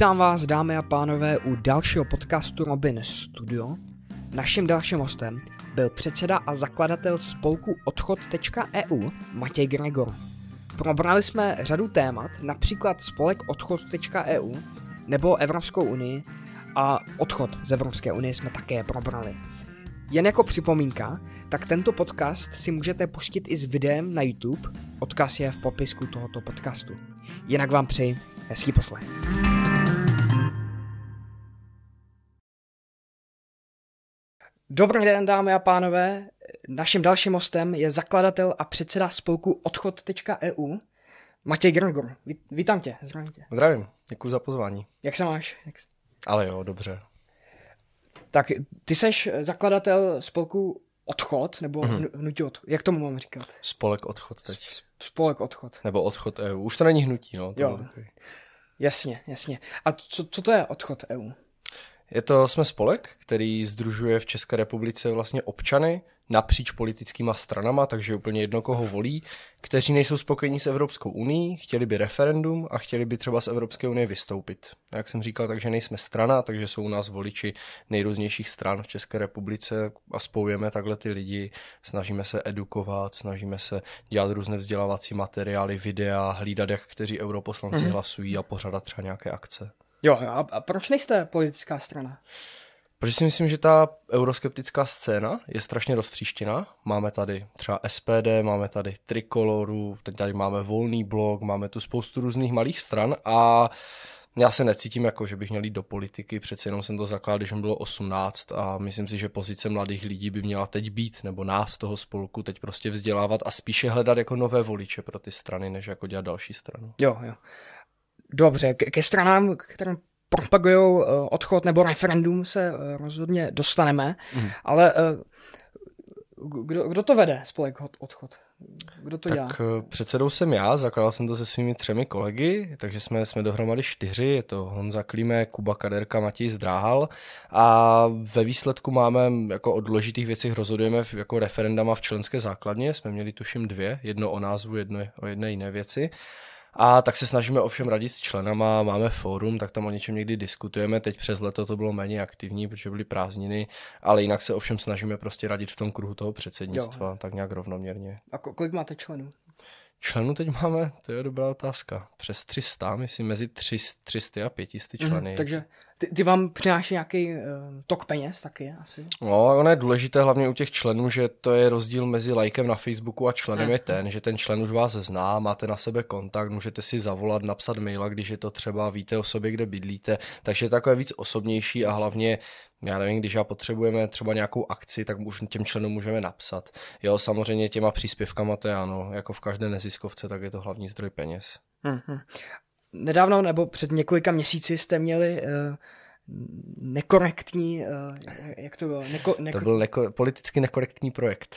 Vítám vás, dámy a pánové, u dalšího podcastu Robin Studio. Naším dalším hostem byl předseda a zakladatel spolku odchod.eu Matěj Gregor. Probrali jsme řadu témat, například spolek odchod.eu nebo Evropskou unii a odchod z Evropské unie jsme také probrali. Jen jako připomínka, tak tento podcast si můžete pustit i s videem na YouTube, odkaz je v popisku tohoto podcastu. Jinak vám přeji hezký poslech. Dobrý den, dámy a pánové. Naším dalším hostem je zakladatel a předseda spolku odchod.eu Matěj Gregor. Vítám tě, zdravím tě. Zdravím, děkuji za pozvání. Jak se máš? Jak se... Ale jo, dobře. Tak ty seš zakladatel spolku Odchod, nebo mm-hmm. hnutí odchod. Jak tomu mám říkat? Spolek Odchod teď. Spolek Odchod. Nebo Odchod EU. Už to není hnutí, no. To jo. Jasně, jasně. A co, co to je Odchod EU? Je to, jsme spolek, který združuje v České republice vlastně občany napříč politickýma stranama, takže úplně jedno, koho volí, kteří nejsou spokojení s Evropskou unii, chtěli by referendum a chtěli by třeba z Evropské unie vystoupit. A jak jsem říkal, takže nejsme strana, takže jsou u nás voliči nejrůznějších stran v České republice a spojujeme takhle ty lidi, snažíme se edukovat, snažíme se dělat různé vzdělávací materiály, videa, hlídat, jak kteří europoslanci mm-hmm. hlasují a pořádat třeba nějaké akce. Jo, a, a proč nejste politická strana? Protože si myslím, že ta euroskeptická scéna je strašně roztříštěná. Máme tady třeba SPD, máme tady Trikoloru, teď tady máme Volný blok, máme tu spoustu různých malých stran a já se necítím jako, že bych měl jít do politiky, přece jenom jsem to zakládal, když mi bylo 18 a myslím si, že pozice mladých lidí by měla teď být, nebo nás toho spolku teď prostě vzdělávat a spíše hledat jako nové voliče pro ty strany, než jako dělat další stranu. Jo, jo. Dobře, ke, ke stranám, kterým propagují eh, odchod nebo referendum, se eh, rozhodně dostaneme, mm. ale eh, kdo, kdo to vede, spolek odchod? Kdo to tak dělá? předsedou jsem já, zakládal jsem to se svými třemi kolegy, takže jsme, jsme dohromady čtyři, je to Honza Klíme, Kuba Kaderka, Matěj Zdráhal a ve výsledku máme jako o důležitých věcech rozhodujeme jako referendama v členské základně, jsme měli tuším dvě, jedno o názvu, jedno o jedné jiné věci a tak se snažíme ovšem radit s členama, máme fórum, tak tam o něčem někdy diskutujeme. Teď přes leto to bylo méně aktivní, protože byly prázdniny, ale jinak se ovšem snažíme prostě radit v tom kruhu toho předsednictva, jo. tak nějak rovnoměrně. A kolik máte členů? Členů teď máme, to je dobrá otázka, přes 300, myslím mezi 300 a 500 mhm, členy. Mm, takže ty, ty vám přináší nějaký uh, tok peněz taky asi? No, ono je důležité hlavně u těch členů, že to je rozdíl mezi lajkem na Facebooku a členem mm. je ten, že ten člen už vás zná, máte na sebe kontakt, můžete si zavolat, napsat maila, když je to třeba, víte o sobě, kde bydlíte, takže je takové víc osobnější a hlavně já nevím, když já potřebujeme třeba nějakou akci, tak už těm členům můžeme napsat. Jo, samozřejmě těma příspěvkama to je ano, jako v každé neziskovce, tak je to hlavní zdroj peněz. Mm-hmm. Nedávno nebo před několika měsíci jste měli uh, nekorektní, uh, jak to bylo? Neko, neko... To byl neko, politicky nekorektní projekt.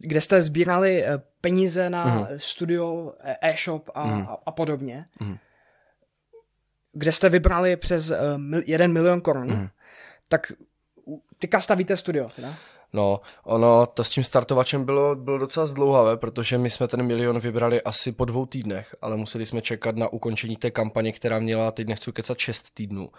Kde jste sbírali uh, peníze na mm-hmm. studio, e-shop a, mm-hmm. a, podobně. Mm-hmm. Kde jste vybrali přes jeden milion korun. Mm-hmm tak teďka stavíte studio, teda? No, ono, to s tím startovačem bylo, bylo docela zdlouhavé, protože my jsme ten milion vybrali asi po dvou týdnech, ale museli jsme čekat na ukončení té kampaně, která měla, teď nechci kecat, šest týdnů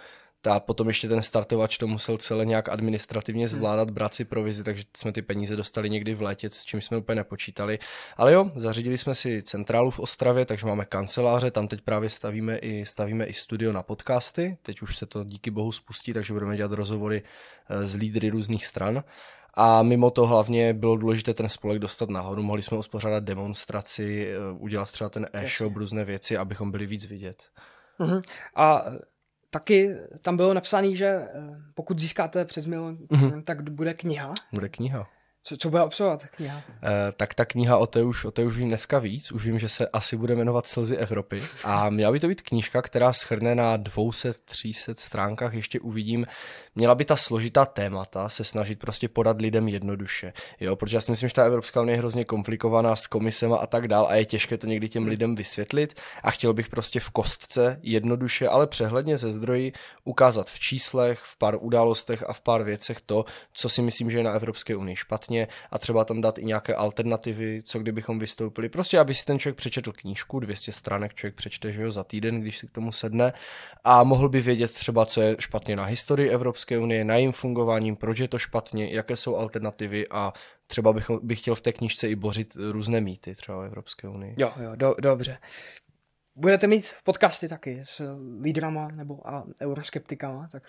a potom ještě ten startovač to musel celé nějak administrativně hmm. zvládat, brát si provizi, takže jsme ty peníze dostali někdy v létě, s čím jsme úplně nepočítali. Ale jo, zařídili jsme si centrálu v Ostravě, takže máme kanceláře, tam teď právě stavíme i, stavíme i studio na podcasty, teď už se to díky bohu spustí, takže budeme dělat rozhovory eh, s lídry různých stran. A mimo to hlavně bylo důležité ten spolek dostat nahoru. Mohli jsme uspořádat demonstraci, eh, udělat třeba ten e-shop, různé věci, abychom byli víc vidět. Uh-huh. A taky tam bylo napsané, že eh, pokud získáte přes milion, mm-hmm. tak bude kniha. Bude kniha. Co, co bude obsahovat kniha? E, tak ta kniha o té, už, o té už vím dneska víc. Už vím, že se asi bude jmenovat Slzy Evropy. A měla by to být knížka, která schrne na 200-300 stránkách, ještě uvidím. Měla by ta složitá témata se snažit prostě podat lidem jednoduše. Jo, protože já si myslím, že ta Evropská unie je hrozně komplikovaná s komisema a tak dál a je těžké to někdy těm lidem vysvětlit. A chtěl bych prostě v kostce jednoduše, ale přehledně ze zdroji ukázat v číslech, v pár událostech a v pár věcech to, co si myslím, že je na Evropské unii špatně jasně a třeba tam dát i nějaké alternativy, co kdybychom vystoupili. Prostě, aby si ten člověk přečetl knížku, 200 stránek člověk přečte, že jo, za týden, když si k tomu sedne a mohl by vědět třeba, co je špatně na historii Evropské unie, na jejím fungováním, proč je to špatně, jaké jsou alternativy a třeba bych, bych chtěl v té knížce i bořit různé mýty třeba o Evropské unii. Jo, jo, do, dobře. Budete mít podcasty taky s lídrama nebo a euroskeptikama, tak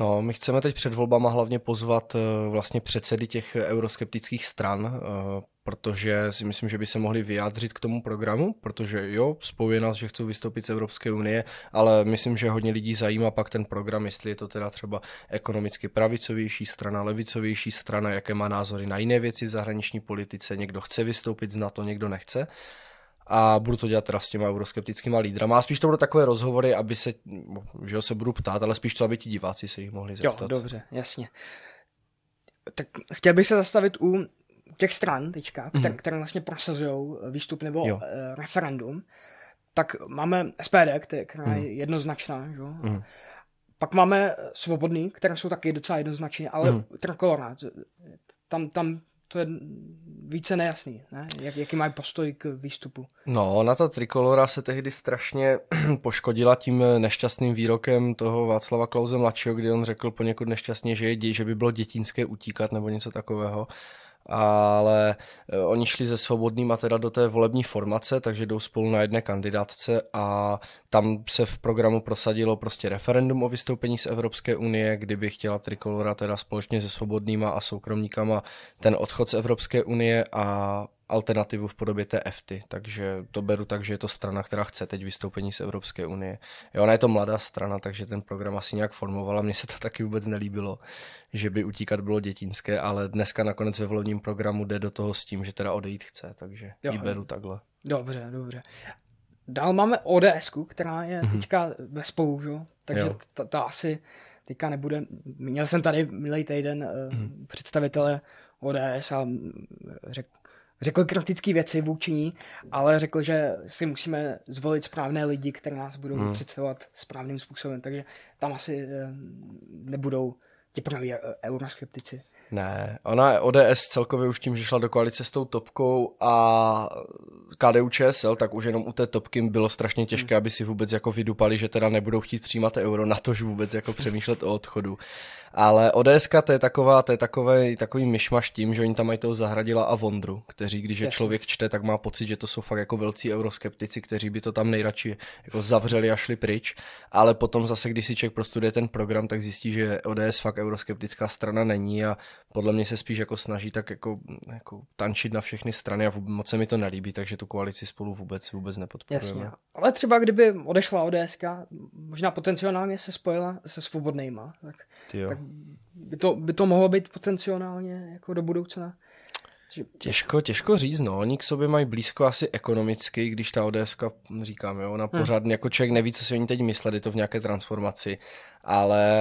No, my chceme teď před volbama hlavně pozvat uh, vlastně předsedy těch euroskeptických stran, uh, protože si myslím, že by se mohli vyjádřit k tomu programu, protože jo, spojuje nás, že chcou vystoupit z Evropské unie, ale myslím, že hodně lidí zajímá pak ten program, jestli je to teda třeba ekonomicky pravicovější strana, levicovější strana, jaké má názory na jiné věci v zahraniční politice, někdo chce vystoupit z NATO, někdo nechce a budu to dělat teda s těma euroskeptickými lídrama. A spíš to budou takové rozhovory, aby se, že se budu ptát, ale spíš to, aby ti diváci se jich mohli zeptat. Jo, dobře, jasně. Tak chtěl bych se zastavit u těch stran teďka, které, mm-hmm. které vlastně prosazují výstup nebo jo. Eh, referendum. Tak máme SPD, která mm. je jednoznačná, že? Mm. Pak máme svobodný, které jsou taky docela jednoznačné, ale mm. trikolora, tam, tam to je více nejasný, ne? Jak, jaký mají postoj k výstupu. No, na ta trikolora se tehdy strašně poškodila tím nešťastným výrokem toho Václava Klauze mladšího, kdy on řekl poněkud nešťastně, že, je, že by bylo dětinské utíkat nebo něco takového ale eh, oni šli ze svobodnýma teda do té volební formace, takže jdou spolu na jedné kandidátce a tam se v programu prosadilo prostě referendum o vystoupení z Evropské unie, kdyby chtěla Trikolora teda společně se svobodnýma a soukromníkama ten odchod z Evropské unie a alternativu v podobě té EFTY, takže to beru tak, že je to strana, která chce teď vystoupení z Evropské unie. Jo, ona je to mladá strana, takže ten program asi nějak formovala, mně se to taky vůbec nelíbilo, že by utíkat bylo dětinské, ale dneska nakonec ve volebním programu jde do toho s tím, že teda odejít chce, takže jo, ji beru takhle. Dobře, dobře. Dál máme ODS, která je mm-hmm. teďka ve spolu, že? takže ta, ta asi teďka nebude. Měl jsem tady minulý týden mm-hmm. představitele ODS a řek, řekl kritické věci vůči ní, ale řekl, že si musíme zvolit správné lidi, které nás budou hmm. představovat správným způsobem, takže tam asi eh, nebudou ti praví eh, euroskeptici. Ne, ona ODS celkově už tím, že šla do koalice s tou topkou a KDU ČSL, tak už jenom u té topky bylo strašně těžké, hmm. aby si vůbec jako vydupali, že teda nebudou chtít přijímat euro, na tož vůbec jako přemýšlet o odchodu. Ale ODS to je taková, to je takový, takový myšmaš tím, že oni tam mají toho Zahradila a Vondru, kteří, když je člověk čte, tak má pocit, že to jsou fakt jako velcí euroskeptici, kteří by to tam nejradši jako zavřeli a šli pryč. Ale potom zase, když si člověk prostuduje ten program, tak zjistí, že ODS fakt euroskeptická strana není a podle mě se spíš jako snaží tak jako, jako tančit na všechny strany a moc se mi to nelíbí, takže tu koalici spolu vůbec vůbec nepodporujeme. Jasně. Ale třeba kdyby odešla ODS, možná potenciálně se spojila se svobodnýma, tak, tak by, to, by to mohlo být potenciálně jako do budoucna. Těžko, těžko říct, no. Oni k sobě mají blízko asi ekonomicky, když ta ODS, říkám, jo, ona hmm. pořád jako člověk neví, co si oni teď mysleli, to v nějaké transformaci ale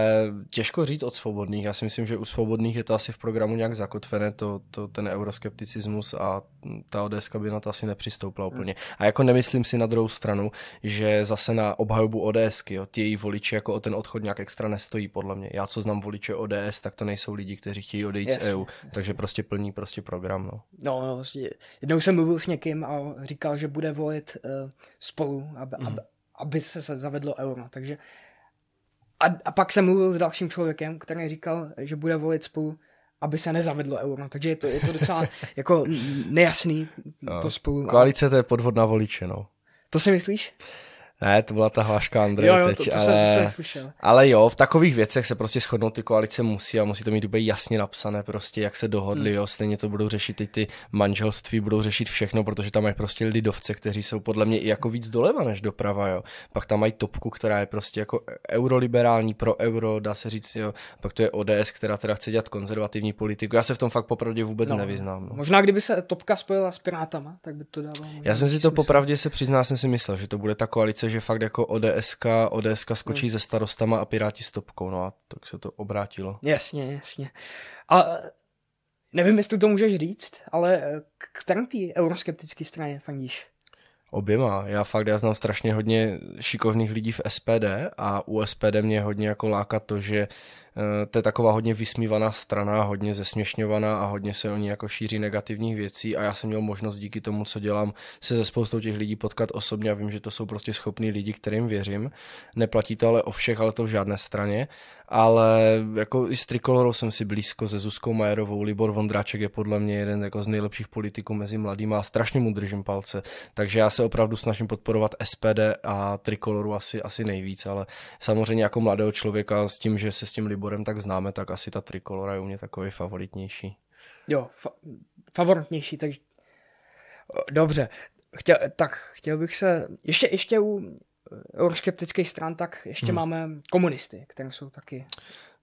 těžko říct od svobodných. Já si myslím, že u svobodných je to asi v programu nějak zakotvené, to, to ten euroskepticismus a ta ODS by na to asi nepřistoupila úplně. A jako nemyslím si na druhou stranu, že zase na obhajobu ODSky, jo, ty její voliči jako o ten odchod nějak extra nestojí, podle mě. Já co znám voliče ODS, tak to nejsou lidi, kteří chtějí odejít yes. z EU, takže prostě plní prostě program. No, no, no vlastně, jednou jsem mluvil s někým a říkal, že bude volit uh, spolu, aby, mm. aby, aby se zavedlo euro, takže a, a pak jsem mluvil s dalším člověkem, který říkal, že bude volit spolu, aby se nezavedlo euro. Takže je to, je to docela jako nejasný no, to spolu. Koalice to je podvod na voliče, no. To si myslíš? Ne, to byla ta hláška Andrej jo, jo, teď, to, to ale, jsem, to ale jo, v takových věcech se prostě shodnout ty koalice musí a musí to mít úplně jasně napsané, prostě jak se dohodli, hmm. jo, stejně to budou řešit i ty manželství, budou řešit všechno, protože tam mají prostě lidovce, kteří jsou podle mě i jako víc doleva než doprava, jo. Pak tam mají topku, která je prostě jako euroliberální, pro euro, dá se říct, jo. Pak to je ODS, která teda chce dělat konzervativní politiku. Já se v tom fakt popravdě vůbec no, nevyznám. No. Možná kdyby se topka spojila s Pirátama, tak by to dávalo. Já jsem si to popravdě se přizná, jsem si myslel, že to bude ta koalice, že fakt jako ODSK, ODSK skočí hmm. ze starostama a Piráti s topkou, no a tak se to obrátilo. Jasně, jasně. A nevím, jestli to můžeš říct, ale k které té euroskeptické straně fandíš? Oběma. Já fakt, já znám strašně hodně šikovných lidí v SPD a u SPD mě hodně jako láká to, že Eh, to je taková hodně vysmívaná strana, hodně zesměšňovaná a hodně se o ní jako šíří negativních věcí a já jsem měl možnost díky tomu, co dělám, se ze spoustou těch lidí potkat osobně a vím, že to jsou prostě schopní lidi, kterým věřím. Neplatí to ale o všech, ale to v žádné straně ale jako i s Trikolorou jsem si blízko se Zuzkou Majerovou, Libor Vondráček je podle mě jeden jako z nejlepších politiků mezi mladými a strašně mu držím palce, takže já se opravdu snažím podporovat SPD a Trikoloru asi, asi nejvíc, ale samozřejmě jako mladého člověka s tím, že se s tím Liborem tak známe, tak asi ta Trikolora je u mě takový favoritnější. Jo, fa- favoritnější, tak dobře. Chtěl, tak chtěl bych se, ještě, ještě u euroskeptických stran, tak ještě hmm. máme komunisty, které jsou taky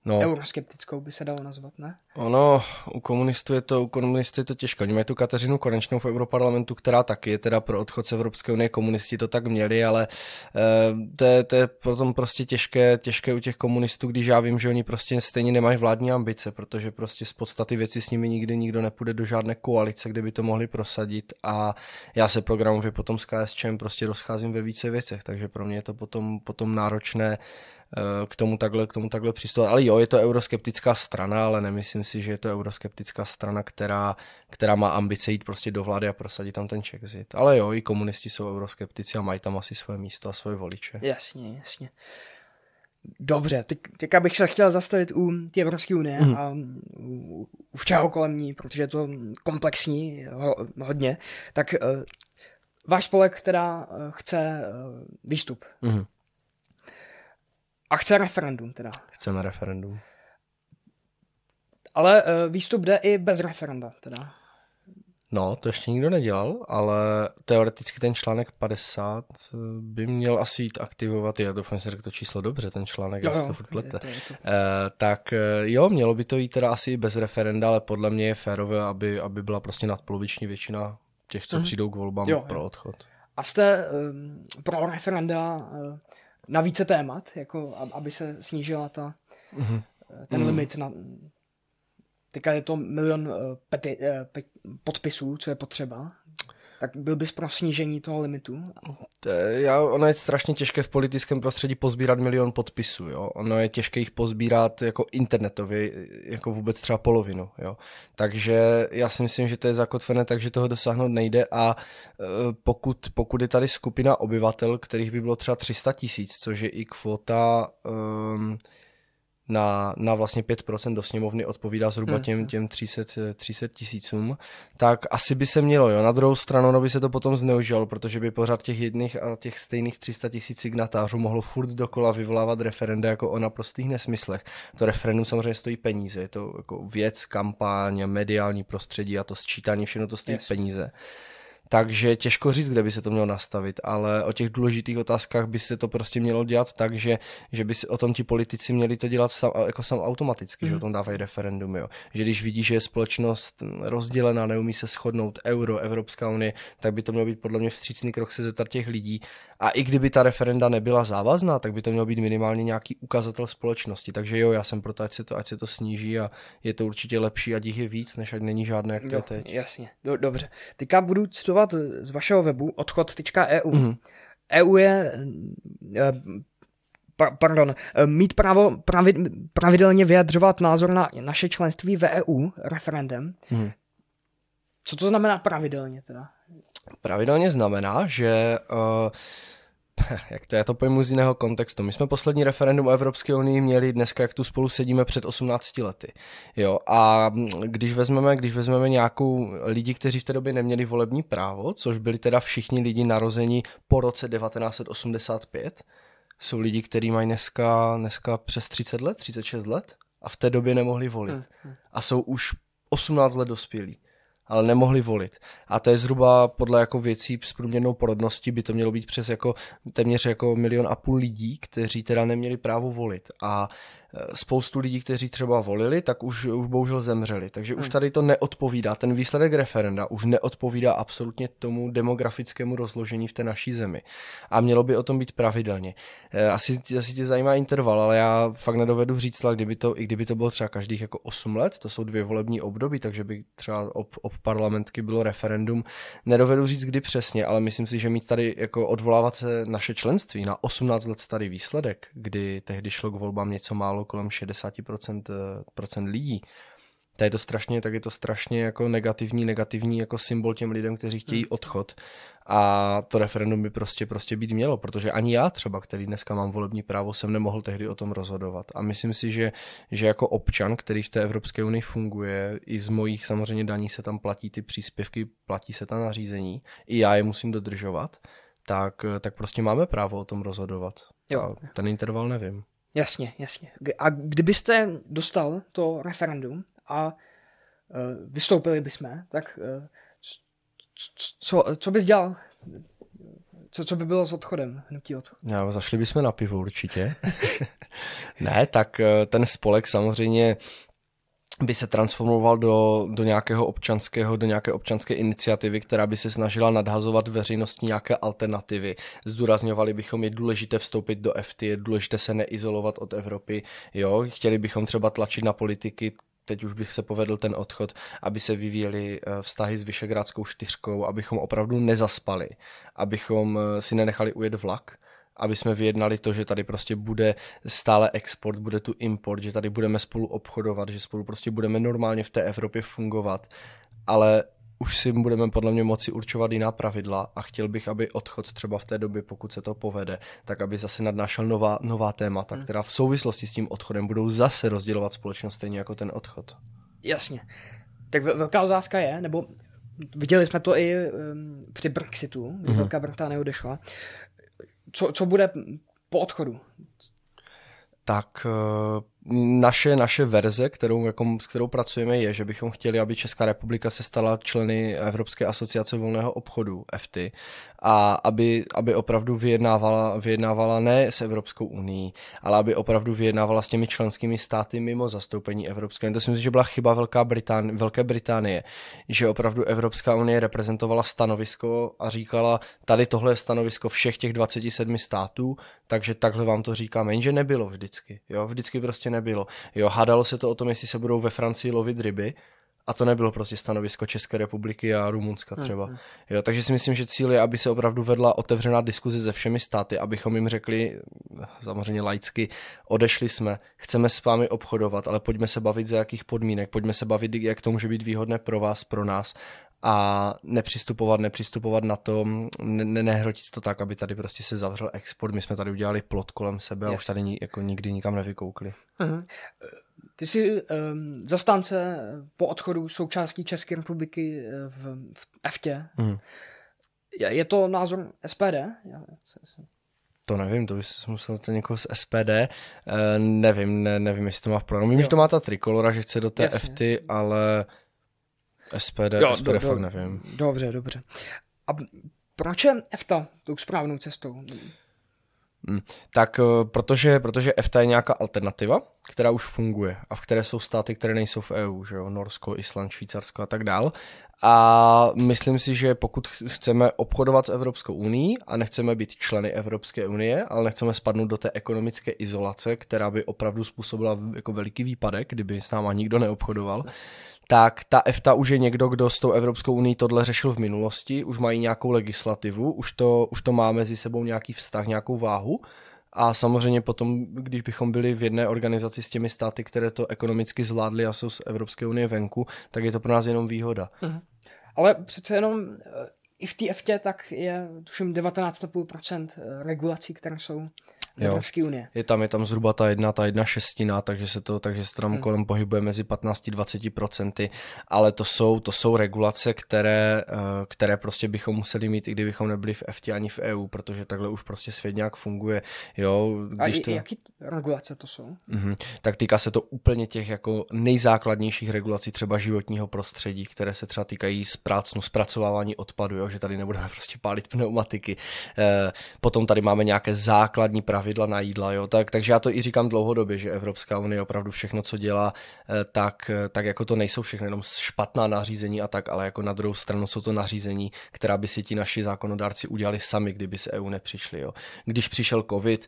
No, euroskeptickou by se dalo nazvat, ne? Ono, u komunistů je to, u komunistů je to těžké. Oni mají tu Kateřinu Konečnou v Europarlamentu, která taky je teda pro odchod z Evropské unie, komunisti to tak měli, ale e, to, je, to je potom prostě těžké, těžké u těch komunistů, když já vím, že oni prostě stejně nemají vládní ambice, protože prostě z podstaty věci s nimi nikdy nikdo nepůjde do žádné koalice, kde by to mohli prosadit a já se programově potom s KSČM prostě rozcházím ve více věcech, takže pro mě je to potom, potom náročné Eh, k tomu takhle, k tomu takhle přistupovat. Ale jo, je to euroskeptická strana, ale nemyslím si, že je to euroskeptická strana, která, která má ambice jít prostě do vlády a prosadit tam ten Czexit. Ale jo, i komunisti jsou euroskeptici a mají tam asi své místo a svoje voliče. Jasně, jasně. Dobře, teď, teďka bych se chtěl zastavit u té Evropské unie mm. a u, u všeho kolem ní, protože je to komplexní ho, hodně. Tak uh, váš spolek, která uh, chce uh, výstup. Mm. A chce referendum teda. Chceme referendum. Ale uh, výstup jde i bez referenda teda. No, to ještě nikdo nedělal, ale teoreticky ten článek 50 eh, by měl asi jít aktivovat, já doufám, že řekl to číslo dobře, ten článek, já to furt plete. Je to, je to. Uh, tak jo, mělo by to jít teda asi i bez referenda, ale podle mě je férové, aby, aby byla prostě nadpoloviční většina těch, co mm. přijdou k volbám jo, pro odchod. A jste um, pro referenda uh, na více témat, jako aby se snížila ta, mm-hmm. ten mm. limit na teďka je to milion uh, peti, uh, pe, podpisů, co je potřeba, tak byl bys pro snížení toho limitu? Já, ono je strašně těžké v politickém prostředí pozbírat milion podpisů, jo. Ono je těžké jich pozbírat jako internetově, jako vůbec třeba polovinu, jo. Takže já si myslím, že to je zakotvené, takže toho dosáhnout nejde a e, pokud, pokud je tady skupina obyvatel, kterých by bylo třeba 300 tisíc, což je i kvota... Um, na, na vlastně 5% do sněmovny odpovídá zhruba těm, těm 300, 300 tisícům, tak asi by se mělo, jo. Na druhou stranu no by se to potom zneužilo, protože by pořád těch jedných a těch stejných 300 tisíc signatářů mohlo furt dokola vyvolávat referenda jako o naprostých nesmyslech. To referendum samozřejmě stojí peníze, je to jako věc, kampaň, mediální prostředí a to sčítání, všechno to stojí yes. peníze. Takže těžko říct, kde by se to mělo nastavit, ale o těch důležitých otázkách by se to prostě mělo dělat tak, že, že by se o tom ti politici měli to dělat sam, jako sam automaticky, mm. že o mhm. tom dávají referendum. Jo. Že když vidí, že je společnost rozdělená, neumí se shodnout euro, Evropská unie, tak by to mělo být podle mě vstřícný krok se zeptat těch lidí. A i kdyby ta referenda nebyla závazná, tak by to mělo být minimálně nějaký ukazatel společnosti. Takže jo, já jsem proto, ať se to, ať se to sníží a je to určitě lepší, ať jich je víc, než ať není žádné, jak to jo, je teď. Jasně, Do, dobře. Teďka budu citovat citovat z vašeho webu odchod.eu. Mm-hmm. EU je eh, pardon, eh, mít právo pravid, pravidelně vyjadřovat názor na naše členství v EU referendem. Hmm. Co to znamená pravidelně teda? Pravidelně znamená, že uh, jak to já to pojmu z jiného kontextu. My jsme poslední referendum o Evropské unii měli dneska, jak tu spolu sedíme před 18 lety. Jo, a když vezmeme, když vezmeme nějakou lidi, kteří v té době neměli volební právo, což byli teda všichni lidi narození po roce 1985, jsou lidi, kteří mají dneska, dneska přes 30 let, 36 let a v té době nemohli volit. Hmm, hmm. A jsou už 18 let dospělí ale nemohli volit. A to je zhruba podle jako věcí s průměrnou porodností by to mělo být přes jako téměř jako milion a půl lidí, kteří teda neměli právo volit. A spoustu lidí, kteří třeba volili, tak už, už bohužel zemřeli. Takže hmm. už tady to neodpovídá. Ten výsledek referenda už neodpovídá absolutně tomu demografickému rozložení v té naší zemi. A mělo by o tom být pravidelně. Eh, asi, asi tě zajímá interval, ale já fakt nedovedu říct, kdyby to, i kdyby to bylo třeba každých jako 8 let, to jsou dvě volební období, takže by třeba ob, ob parlamentky bylo referendum. Nedovedu říct, kdy přesně, ale myslím si, že mít tady jako odvolávat se naše členství na 18 let starý výsledek, kdy tehdy šlo k volbám něco málo kolem 60% eh, procent lidí, tak je to strašně, tak je to strašně jako negativní, negativní jako symbol těm lidem, kteří chtějí hmm. odchod. A to referendum by prostě, prostě být mělo, protože ani já třeba, který dneska mám volební právo, jsem nemohl tehdy o tom rozhodovat. A myslím si, že, že jako občan, který v té Evropské unii funguje, i z mojich samozřejmě daní se tam platí ty příspěvky, platí se tam nařízení, i já je musím dodržovat, tak, tak prostě máme právo o tom rozhodovat. Jo. A ten interval nevím. Jasně, jasně. A kdybyste dostal to referendum a uh, vystoupili bychom, tak uh, co, co bys dělal? Co, co by bylo s odchodem, hnutí odchod? Já, zašli bychom na pivo určitě. ne, tak eh, ten spolek samozřejmě by se transformoval do, do nějakého občanského, do nějaké občanské iniciativy, která by se snažila nadhazovat veřejnosti nějaké alternativy. Zdůrazňovali bychom, je důležité vstoupit do FT, je důležité se neizolovat od Evropy. Jo? Chtěli bychom třeba tlačit na politiky, teď už bych se povedl ten odchod, aby se vyvíjely eh, vztahy s Vyšegrádskou čtyřkou, abychom opravdu nezaspali, abychom eh, si nenechali ujet vlak, aby jsme vyjednali to, že tady prostě bude stále export, bude tu import, že tady budeme spolu obchodovat, že spolu prostě budeme normálně v té Evropě fungovat, ale už si budeme podle mě moci určovat jiná pravidla a chtěl bych, aby odchod třeba v té době, pokud se to povede, tak aby zase nadnášel nová, nová témata, hmm. která v souvislosti s tím odchodem budou zase rozdělovat společnost stejně jako ten odchod. Jasně. Tak velká otázka je, nebo viděli jsme to i um, při Brexitu, kdy mm-hmm. Velká Británie odešla. Co, co bude po odchodu? Tak uh naše, naše verze, kterou, jako, s kterou pracujeme, je, že bychom chtěli, aby Česká republika se stala členy Evropské asociace volného obchodu, FT, a aby, aby opravdu vyjednávala, vyjednávala ne s Evropskou unii, ale aby opravdu vyjednávala s těmi členskými státy mimo zastoupení Evropské unie. To si myslím, že byla chyba Velká Britán, Velké Británie, že opravdu Evropská unie reprezentovala stanovisko a říkala, tady tohle je stanovisko všech těch 27 států, takže takhle vám to říkáme. Jenže nebylo vždycky. Jo? Vždycky prostě nebylo. Jo, hádalo se to o tom, jestli se budou ve Francii lovit ryby, a to nebylo prostě stanovisko České republiky a Rumunska třeba. Mm-hmm. Jo, takže si myslím, že cíl je, aby se opravdu vedla otevřená diskuze se všemi státy, abychom jim řekli, samozřejmě laicky, odešli jsme, chceme s vámi obchodovat, ale pojďme se bavit za jakých podmínek, pojďme se bavit, jak to může být výhodné pro vás, pro nás a nepřistupovat, nepřistupovat na to, ne, nehrotit to tak, aby tady prostě se zavřel export. My jsme tady udělali plot kolem sebe a už tady jako nikdy nikam nevykoukli. Uh-huh. Ty jsi um, zastánce po odchodu součástí České republiky eh, v, v EFTě. Uh-huh. Je, je to názor SPD? Já, to nevím, to bys musel to někoho z SPD. Uh, eh, nevím, ne, nevím, jestli to má v plánu. Vím, jo. že to má ta trikolora, že chce do té jasně, FT, jasně. ale SPD, jo, SPD do, fakt do, nevím. Dobře, dobře. A proč je EFTA tou správnou cestou? Hmm. Tak eh, protože, protože EFTA je nějaká alternativa, která už funguje a v které jsou státy, které nejsou v EU, že jo, Norsko, Island, Švýcarsko a tak dál. A myslím si, že pokud chceme obchodovat s Evropskou unii a nechceme být členy Evropské unie, ale nechceme spadnout do té ekonomické izolace, která by opravdu způsobila jako veliký výpadek, kdyby s náma nikdo neobchodoval, tak ta EFTA už je někdo, kdo s tou Evropskou unii tohle řešil v minulosti, už mají nějakou legislativu, už to, už to má mezi sebou nějaký vztah, nějakou váhu. A samozřejmě potom, když bychom byli v jedné organizaci s těmi státy, které to ekonomicky zvládly a jsou z Evropské unie venku, tak je to pro nás jenom výhoda. Mhm. Ale přece jenom eh, i v té EFTě tak je tuším 19,5% eh, regulací, které jsou z Evropské unie. Je tam, je tam zhruba ta jedna, ta jedna šestina, takže se to, takže se to tam hmm. kolem pohybuje mezi 15-20%, ale to jsou, to jsou regulace, které, eh, které prostě bychom museli mít, i kdybychom nebyli v EFTě ani v EU, protože takhle už prostě svět nějak funguje. Jo, když A to... jaký regulace to jsou? Mm-hmm. Tak týká se to úplně těch jako nejzákladnějších regulací třeba životního prostředí, které se třeba týkají zprácnu, zpracovávání odpadu, jo, že tady nebudeme prostě pálit pneumatiky. E, potom tady máme nějaké základní pravidla pravidla na jídla, jo. Tak, takže já to i říkám dlouhodobě, že Evropská unie opravdu všechno, co dělá, eh, tak, eh, tak jako to nejsou všechno jenom špatná nařízení a tak, ale jako na druhou stranu jsou to nařízení, která by si ti naši zákonodárci udělali sami, kdyby se EU nepřišli, jo. Když přišel covid,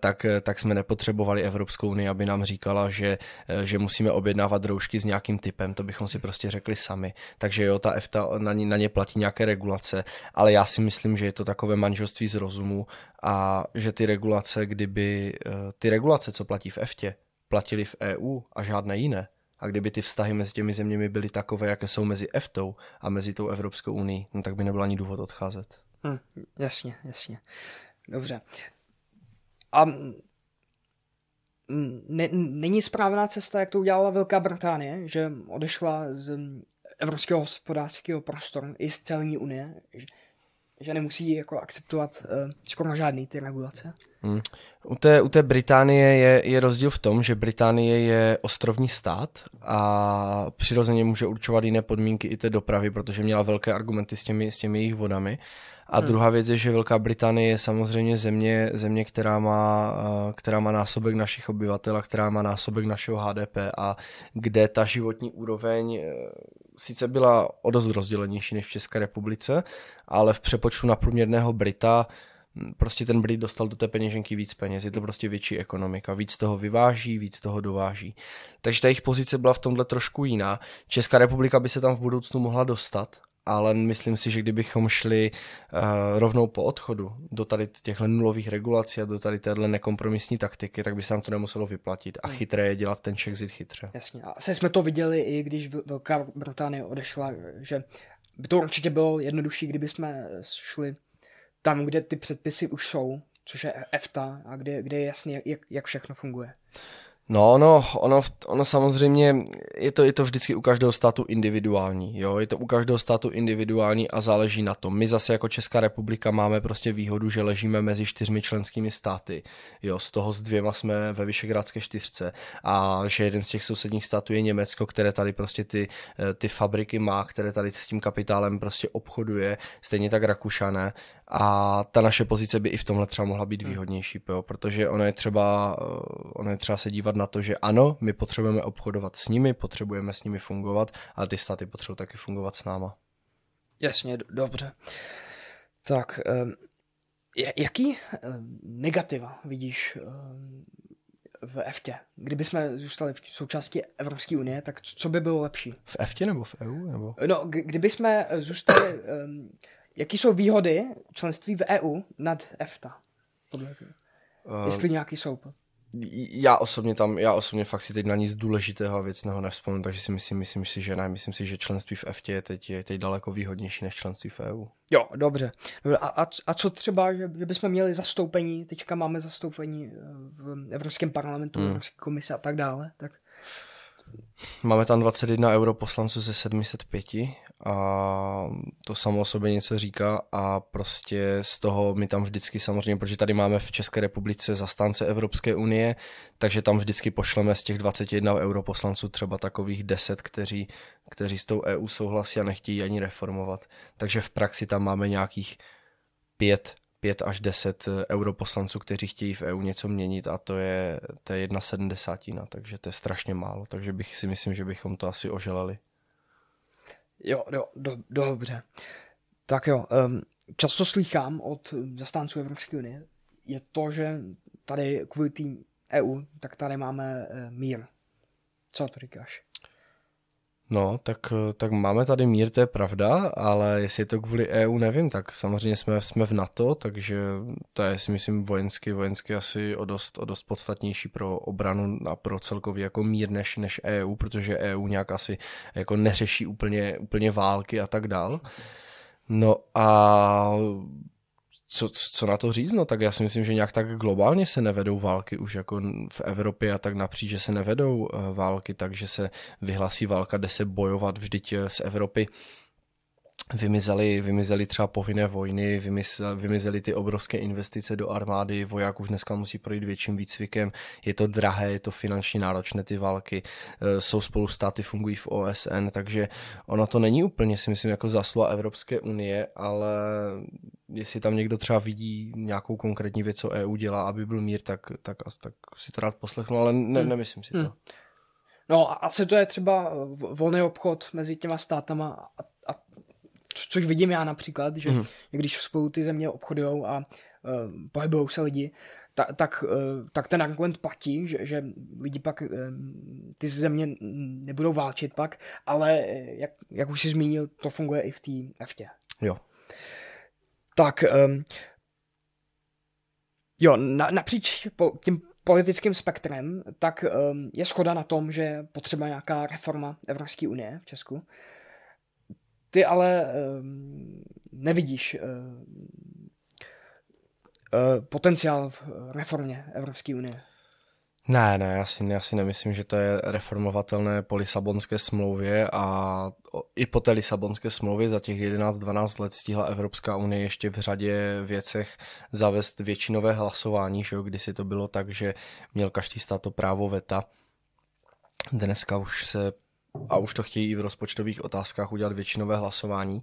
tak, tak jsme nepotřebovali Evropskou unii, aby nám říkala, že, že musíme objednávat roušky s nějakým typem, to bychom si prostě řekli sami. Takže jo, ta EFTA na ně, na ně platí nějaké regulace, ale já si myslím, že je to takové manželství z rozumu a že ty regulace, kdyby eh, ty regulace, co platí v EFTě, platily v EU a žádné jiné, a kdyby ty vztahy mezi těmi zeměmi byly takové, jaké jsou mezi EFTou a mezi tou Evropskou unii, no tak by nebyl ani důvod odcházet. Hmm, jasně, jasně. Dobře. A ne, není správná cesta, jak to udělala Velká Británie, že odešla z Evropského hospodářského prostoru i z celní unie, že, nemusí jako akceptovat uh, skoro žádný ty regulace. Hmm. U, té, u té Británie je, je rozdíl v tom, že Británie je ostrovní stát a přirozeně může určovat jiné podmínky i té dopravy, protože měla velké argumenty s těmi, s těmi jejich vodami. A hmm. druhá věc je, že Velká Británie je samozřejmě země, země která, má, eh, která má násobek našich obyvatel a která má násobek našeho HDP a kde ta životní úroveň eh, sice byla o dost rozdělenější než v České republice, ale v přepočtu na průměrného Brita prostě ten Brit dostal do té peněženky víc peněz, je to prostě větší ekonomika, víc toho vyváží, víc toho dováží. Takže ta jejich pozice byla v tomhle trošku jiná. Česká republika by se tam v budoucnu mohla dostat, ale myslím si, že kdybychom šli uh, rovnou po odchodu do tady těchto nulových regulací a do tady téhle nekompromisní taktiky, tak by se nám to nemuselo vyplatit a hmm. chytré je dělat ten Czechzit chytře. Jasně. A se jsme to viděli i když Velká Británie odešla, že by to určitě bylo jednodušší, kdyby jsme šli tam, kde ty předpisy už jsou, což je EFTA a kde, kde je jasně, jak, jak všechno funguje. No, no, ono, ono samozřejmě, je to, je to vždycky u každého státu individuální, jo, je to u každého státu individuální a záleží na tom. My zase jako Česká republika máme prostě výhodu, že ležíme mezi čtyřmi členskými státy, jo, z toho s dvěma jsme ve Vyšegrádské čtyřce a že jeden z těch sousedních států je Německo, které tady prostě ty, eh, ty fabriky má, které tady s tím kapitálem prostě obchoduje, stejně tak Rakušané a ta naše pozice by i v tomhle třeba mohla být hmm. výhodnější, jo, protože ono je, třeba, eh, ono je třeba se dívat na to, že ano, my potřebujeme obchodovat s nimi, potřebujeme s nimi fungovat, ale ty státy potřebují taky fungovat s náma. Jasně, dobře. Tak, um, jaký um, negativa vidíš um, v EFTě? Kdyby jsme zůstali v součásti Evropské unie, tak co by bylo lepší? V EFTě nebo v EU? Nebo? No, kdyby jsme zůstali Jaký jsou výhody členství v EU nad EFTA? Podle uh, Jestli nějaký jsou. Já osobně tam, já osobně fakt si teď na nic důležitého a věcného nevzpomínám, takže si myslím, myslím si, že ne. Myslím si, že členství v EFTA je teď, je teď daleko výhodnější než členství v EU. Jo, dobře. A, a, a co třeba, že, že bychom měli zastoupení, teďka máme zastoupení eh, v Evropském parlamentu, hmm. Evropské komise a tak dále, tak Máme tam 21 europoslanců ze 705 a to samo o sobě něco říká a prostě z toho my tam vždycky samozřejmě, protože tady máme v České republice zastánce Evropské unie, takže tam vždycky pošleme z těch 21 europoslanců třeba takových 10, kteří, kteří s tou EU souhlasí a nechtějí ani reformovat. Takže v praxi tam máme nějakých pět 5 až 10 eh, europoslanců, kteří chtějí v EU něco měnit a to je, to je jedna sedmdesátina, takže to je strašně málo, takže bych si myslím, že bychom to asi oželeli. Jo, jo, do, dobře. Tak jo, um, často slychám od zastánců Evropské unie, je to, že tady kvůli tým EU, tak tady máme uh, mír. Co to říkáš? No, tak, tak máme tady mír, to je pravda, ale jestli je to kvůli EU, nevím, tak samozřejmě jsme, jsme v NATO, takže to je si myslím vojensky, vojensky asi o dost, o dost podstatnější pro obranu a pro celkový jako mír než, než EU, protože EU nějak asi jako neřeší úplně, úplně války a tak dál. No a co, co na to říct, no tak já si myslím, že nějak tak globálně se nevedou války už jako v Evropě a tak napříč, že se nevedou uh, války, takže se vyhlasí válka, jde se bojovat vždyť eh, z Evropy vymizely, vymizely třeba povinné vojny, vymizely ty obrovské investice do armády, voják už dneska musí projít větším výcvikem, je to drahé, je to finančně náročné ty války, e, jsou spolu státy, fungují v OSN, takže ono to není úplně, si myslím, jako zásluha Evropské unie, ale jestli tam někdo třeba vidí nějakou konkrétní věc, co EU dělá, aby byl mír, tak, tak, tak si to rád poslechnu, ale ne, hmm. nemyslím si to. Hmm. No a asi to je třeba volný obchod mezi těma státama a což vidím já například, že mm-hmm. když spolu ty země obchodují a uh, pohybují se lidi, ta, tak, uh, tak ten argument platí, že, že lidi pak uh, ty země nebudou válčit pak, ale jak, jak už jsi zmínil, to funguje i v té EFTě. Jo. Tak um, jo, na, napříč po, tím politickým spektrem, tak um, je schoda na tom, že potřeba nějaká reforma Evropské unie v Česku. Ty ale um, nevidíš um, uh, potenciál v reformě Evropské unie. Ne, ne, já si, já si nemyslím, že to je reformovatelné po Lisabonské smlouvě a i po té Lisabonské smlouvě za těch 11-12 let stihla Evropská unie ještě v řadě věcech zavést většinové hlasování, že jo, kdy si to bylo tak, že měl každý stát to právo veta. Dneska už se a už to chtějí v rozpočtových otázkách udělat většinové hlasování.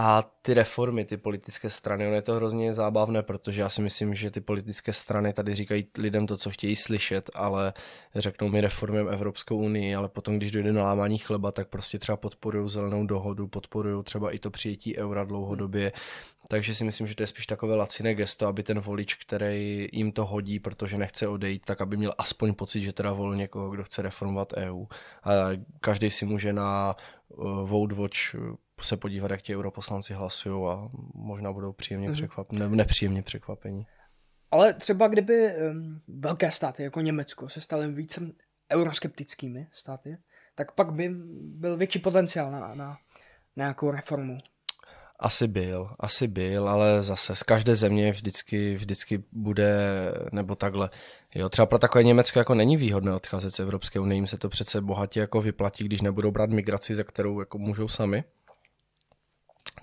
A ty reformy, ty politické strany, ono je to hrozně zábavné, protože já si myslím, že ty politické strany tady říkají lidem to, co chtějí slyšet, ale řeknou mi reformem Evropskou unii, ale potom, když dojde na lámání chleba, tak prostě třeba podporují zelenou dohodu, podporují třeba i to přijetí eura dlouhodobě. Takže si myslím, že to je spíš takové laciné gesto, aby ten volič, který jim to hodí, protože nechce odejít, tak aby měl aspoň pocit, že teda volil někoho, kdo chce reformovat EU. A každý si může na uh, Vote Watch se podívat, jak ti europoslanci hlasují a možná budou příjemně mm-hmm. překvapení, ne, nepříjemně překvapení. Ale třeba kdyby um, velké státy jako Německo se staly více euroskeptickými státy, tak pak by byl větší potenciál na, na, na nějakou reformu. Asi byl, asi byl, ale zase z každé země vždycky, vždycky bude, nebo takhle. Jo, třeba pro takové Německo jako není výhodné odcházet z Evropské unie, jim se to přece bohatě jako vyplatí, když nebudou brát migraci, za kterou jako můžou sami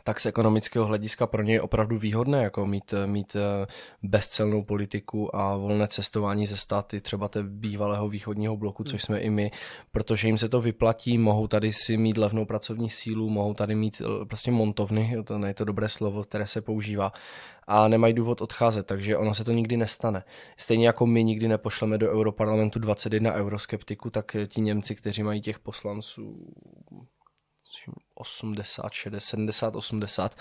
tak z ekonomického hlediska pro ně je opravdu výhodné jako mít, mít eh, bezcelnou politiku a volné cestování ze státy třeba té bývalého východního bloku, což jsme i my, protože jim se to vyplatí, mohou tady si mít levnou pracovní sílu, mohou tady mít eh, prostě montovny, to je to dobré slovo, které se používá, a nemají důvod odcházet, takže ono se to nikdy nestane. Stejně jako my nikdy nepošleme do Europarlamentu 21 euroskeptiku, tak ti Němci, kteří mají těch poslanců 80, 60, 70, 80,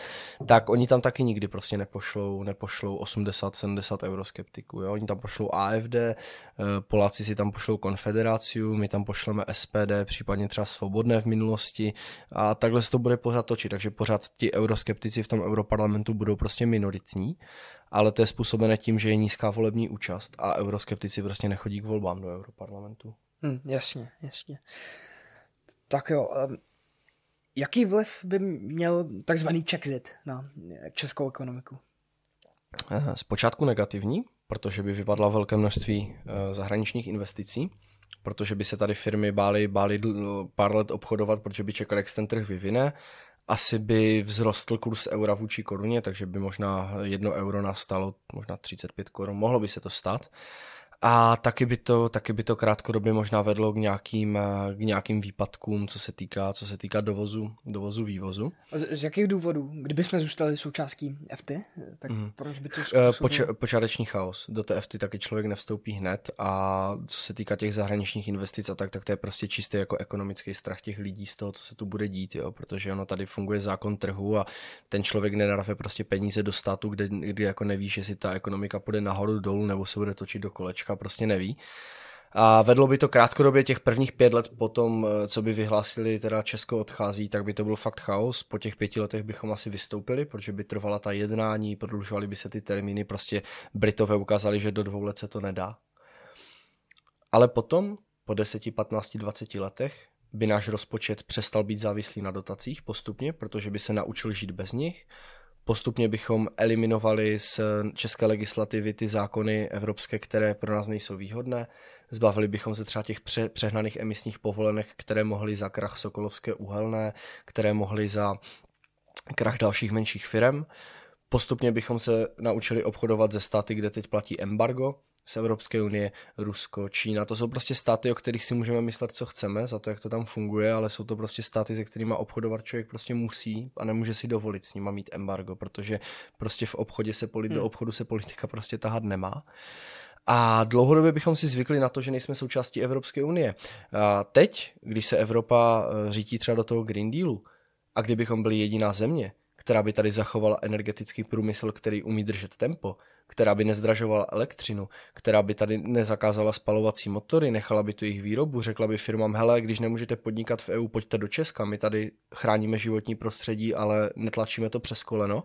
tak oni tam taky nikdy prostě nepošlou, nepošlou 80, 70 euroskeptiků. Jo? Oni tam pošlou AFD, eh, Poláci si tam pošlou Konfederáciu, my tam pošleme SPD, případně třeba Svobodné v minulosti a takhle se to bude pořád točit, takže pořád ti euroskeptici v tom europarlamentu budou prostě minoritní, ale to je způsobené tím, že je nízká volební účast a euroskeptici prostě nechodí k volbám do europarlamentu. Hmm, jasně, jasně. Tak jo, Jaký vliv by měl takzvaný Czexit na českou ekonomiku? Eh, zpočátku negativní, protože by vypadla velké množství eh, zahraničních investicí, protože by se tady firmy bály, bály pár let obchodovat, protože by čekali, jak se ten trh vyvine. Asi by vzrostl kurz eura vůči koruně, takže by možná jedno euro nastalo možná 35 korun. Mohlo by se to stát. A taky by to, taky by to krátkodobě možná vedlo k nějakým, k nějakým výpadkům, co se týká, co se týká dovozu, dovozu vývozu. A z, z jakých důvodů? Kdyby jsme zůstali součástí FT, tak mm. proč by to eh, způsobilo? Poč, počáteční chaos. Do té FT taky člověk nevstoupí hned a co se týká těch zahraničních investic a tak, tak to je prostě čistý jako ekonomický strach těch lidí z toho, co se tu bude dít, jo? protože ono tady funguje zákon trhu a ten člověk nenarve prostě peníze do státu, kde, kde jako nevíš, jestli ta ekonomika půjde nahoru dolů nebo se bude točit do kolečka prostě neví. A vedlo by to krátkodobě těch prvních pět let potom, eh, co by vyhlásili, teda Česko odchází, tak by to byl fakt chaos. Po těch pěti letech bychom asi vystoupili, protože by trvala ta jednání, prodlužovaly by se ty termíny, prostě Britové ukázali, že do dvou let se to nedá. Ale potom, po 10, 15, 20 letech, by náš rozpočet přestal být závislý na dotacích postupně, protože by se naučil žít bez nich Postupně bychom eliminovali z české legislativy ty zákony evropské, které pro nás nejsou výhodné. Zbavili bychom se třeba těch pře- přehnaných emisních povolenek, které mohly za krach Sokolovské uhelné, které mohly za krach dalších menších firm. Postupně bychom se naučili obchodovat ze státy, kde teď platí embargo, z Evropské unie, Rusko, Čína. To jsou prostě státy, o kterých si můžeme myslet, co chceme, za to, jak to tam funguje, ale jsou to prostě státy, se kterými obchodovat člověk prostě musí a nemůže si dovolit s nima mít embargo, protože prostě v obchodě se polit, hmm. do obchodu se politika prostě tahat nemá. A dlouhodobě bychom si zvykli na to, že nejsme součástí Evropské unie. A teď, když se Evropa eh, řítí třeba do toho Green Dealu, a kdybychom byli jediná země, která by tady zachovala energetický průmysl, který umí držet tempo, která by nezdražovala elektřinu, která by tady nezakázala spalovací motory, nechala by tu jejich výrobu, řekla by firmám, hele, když nemůžete podnikat v EU, pojďte do Česka, my tady chráníme životní prostředí, ale netlačíme to přes koleno,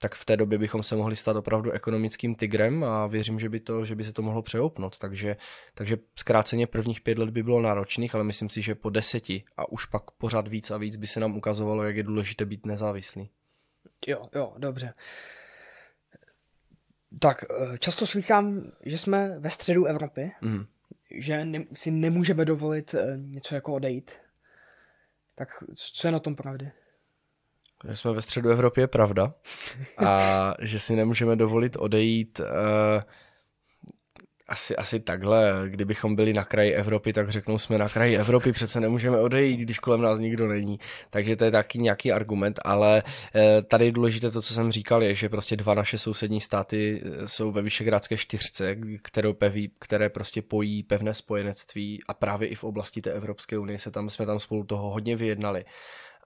tak v té době bychom se mohli stát opravdu ekonomickým tigrem a věřím, že by, to, že by se to mohlo přehoupnout. Takže, takže zkráceně prvních pět let by bylo náročných, ale myslím si, že po deseti a už pak pořád víc a víc by se nám ukazovalo, jak je důležité být nezávislý. Jo, jo, dobře. Tak, eh, často slychám, že jsme ve středu Evropy, mm. že ne, si nemůžeme dovolit eh, něco jako odejít. Tak co je na tom pravdy? Že jsme ve středu Evropy je pravda a že si nemůžeme dovolit odejít uh, asi, asi takhle, kdybychom byli na kraji Evropy, tak řeknou, jsme na kraji Evropy, přece nemůžeme odejít, když kolem nás nikdo není. Takže to je taky nějaký argument, ale eh, tady je důležité to, co jsem říkal, je, že prostě dva naše sousední státy eh, jsou ve Vyšegrádské čtyřce, kterou peví, které prostě pojí pevné spojenectví a právě i v oblasti té Evropské unie se tam, jsme tam spolu toho hodně vyjednali.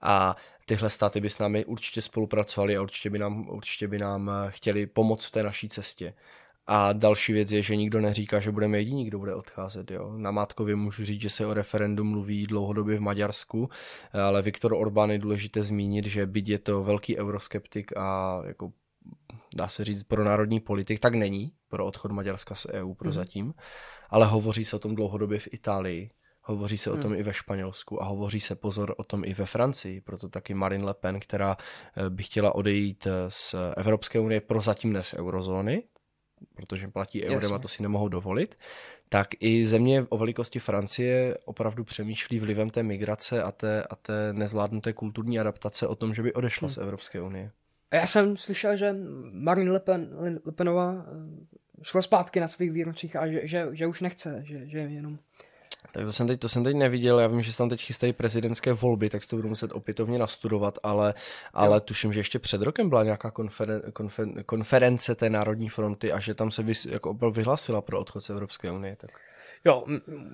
A tyhle státy by s námi určitě spolupracovali a určitě by nám, určitě by nám eh, chtěli pomoct v té naší cestě. A další věc je, že nikdo neříká, že budeme jediní, kdo bude odcházet. Jo. Na Mátkově můžu říct, že se o referendum mluví dlouhodobě v Maďarsku, ale Viktor Orbán je důležité zmínit, že byť je to velký euroskeptik a jako dá se říct pro národní politik, tak není pro odchod Maďarska z EU prozatím, mm. ale hovoří se o tom dlouhodobě v Itálii, hovoří se o tom mm. i ve Španělsku a hovoří se pozor o tom i ve Francii, proto taky Marine Le Pen, která eh, by chtěla odejít z Evropské unie prozatím ne z eurozóny, protože platí eurem Jasně. a to si nemohou dovolit, tak i země o velikosti Francie opravdu přemýšlí vlivem té migrace a té, a té nezvládnuté kulturní adaptace o tom, že by odešla hmm. z Evropské unie. A já jsem slyšel, že Marine Le, Pen, Le Penová eh, šla zpátky na svých výrocích a že, že, že už nechce, že, že jenom tak to jsem, teď, to jsem teď neviděl, já vím, že se tam teď chystají prezidentské volby, tak si to budu muset opětovně nastudovat, ale, ale tuším, že ještě před rokem byla nějaká konferen, konfer, konference té Národní fronty a že tam se vys, jako vyhlásila pro odchod z Evropské unie. Tak. Jo,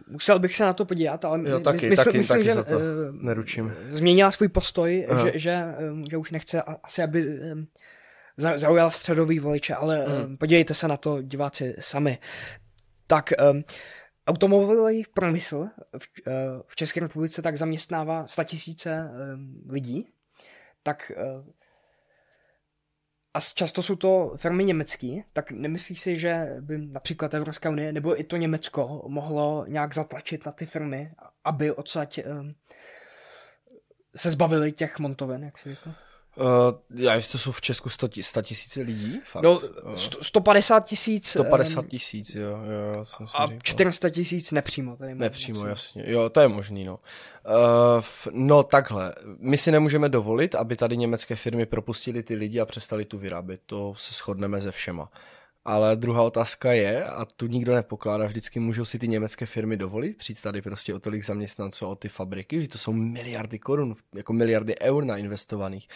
musel bych se na to podívat, ale jo, taky, mysl, taky, myslím, taky že za to uh, neručím. změnila svůj postoj, že, že, že už nechce asi, aby zaujal středový voliče, ale hmm. podívejte se na to diváci sami. Tak um, Automobilový průmysl v, eh, v České republice tak zaměstnává 100 tisíce eh, lidí, tak eh, a často jsou to firmy německé, tak nemyslíš si, že by například Evropská unie nebo i to Německo mohlo nějak zatlačit na ty firmy, aby odsaď se zbavili těch montoven, jak si řekl? Uh, já jestli to jsou v Česku 100 tisíce lidí? Fakt? No, 150 tisíc. 150 tisíc, jo, jo. Jsem si a říkal. 400 tisíc nepřímo. Tady nepřímo, nepřímo, jasně. Jo, to je možný, no. Uh, no takhle, my si nemůžeme dovolit, aby tady německé firmy propustili ty lidi a přestali tu vyrábět. To se shodneme ze všema. Ale druhá otázka je, a tu nikdo nepokládá, vždycky můžou si ty německé firmy dovolit přijít tady prostě o tolik zaměstnanců, o ty fabriky, že to jsou miliardy korun, jako miliardy eur nainvestovaných.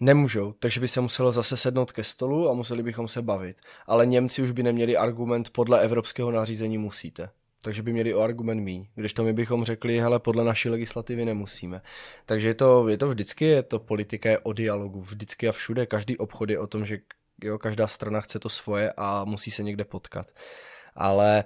Nemůžou, takže by se muselo zase sednout ke stolu a museli bychom se bavit. Ale Němci už by neměli argument podle evropského nařízení musíte. Takže by měli o argument mý. Když to my bychom řekli, hele, podle naší legislativy nemusíme. Takže je to, je to vždycky, je to politika je o dialogu. Vždycky a všude. Každý obchod je o tom, že jo, každá strana chce to svoje a musí se někde potkat. Ale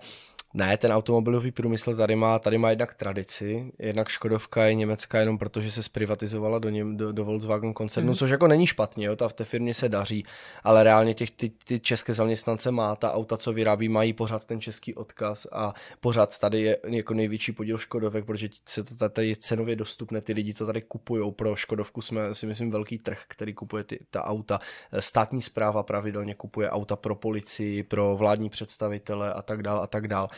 ne, ten automobilový průmysl tady má, tady má jednak tradici, jednak Škodovka je německá jenom proto, že se zprivatizovala do, něm, do, do Volkswagen koncernu, mm. což jako není špatně, jo, ta v té firmě se daří, ale reálně těch, ty, ty české zaměstnance má, ta auta, co vyrábí, mají pořád ten český odkaz a pořád tady je jako největší podíl Škodovek, protože se to tady je cenově dostupné, ty lidi to tady kupují, pro Škodovku jsme si myslím velký trh, který kupuje ty, ta auta, státní zpráva pravidelně kupuje auta pro policii, pro vládní představitele a tak dále a tak dále.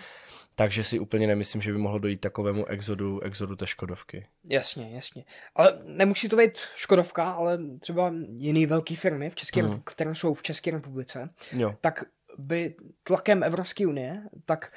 Takže si úplně nemyslím, že by mohlo dojít takovému exodu, exodu té Škodovky. Jasně, jasně. Ale nemusí to být Škodovka, ale třeba jiný velký firmy, v České, mm. které jsou v České republice, jo. tak by tlakem Evropské unie, tak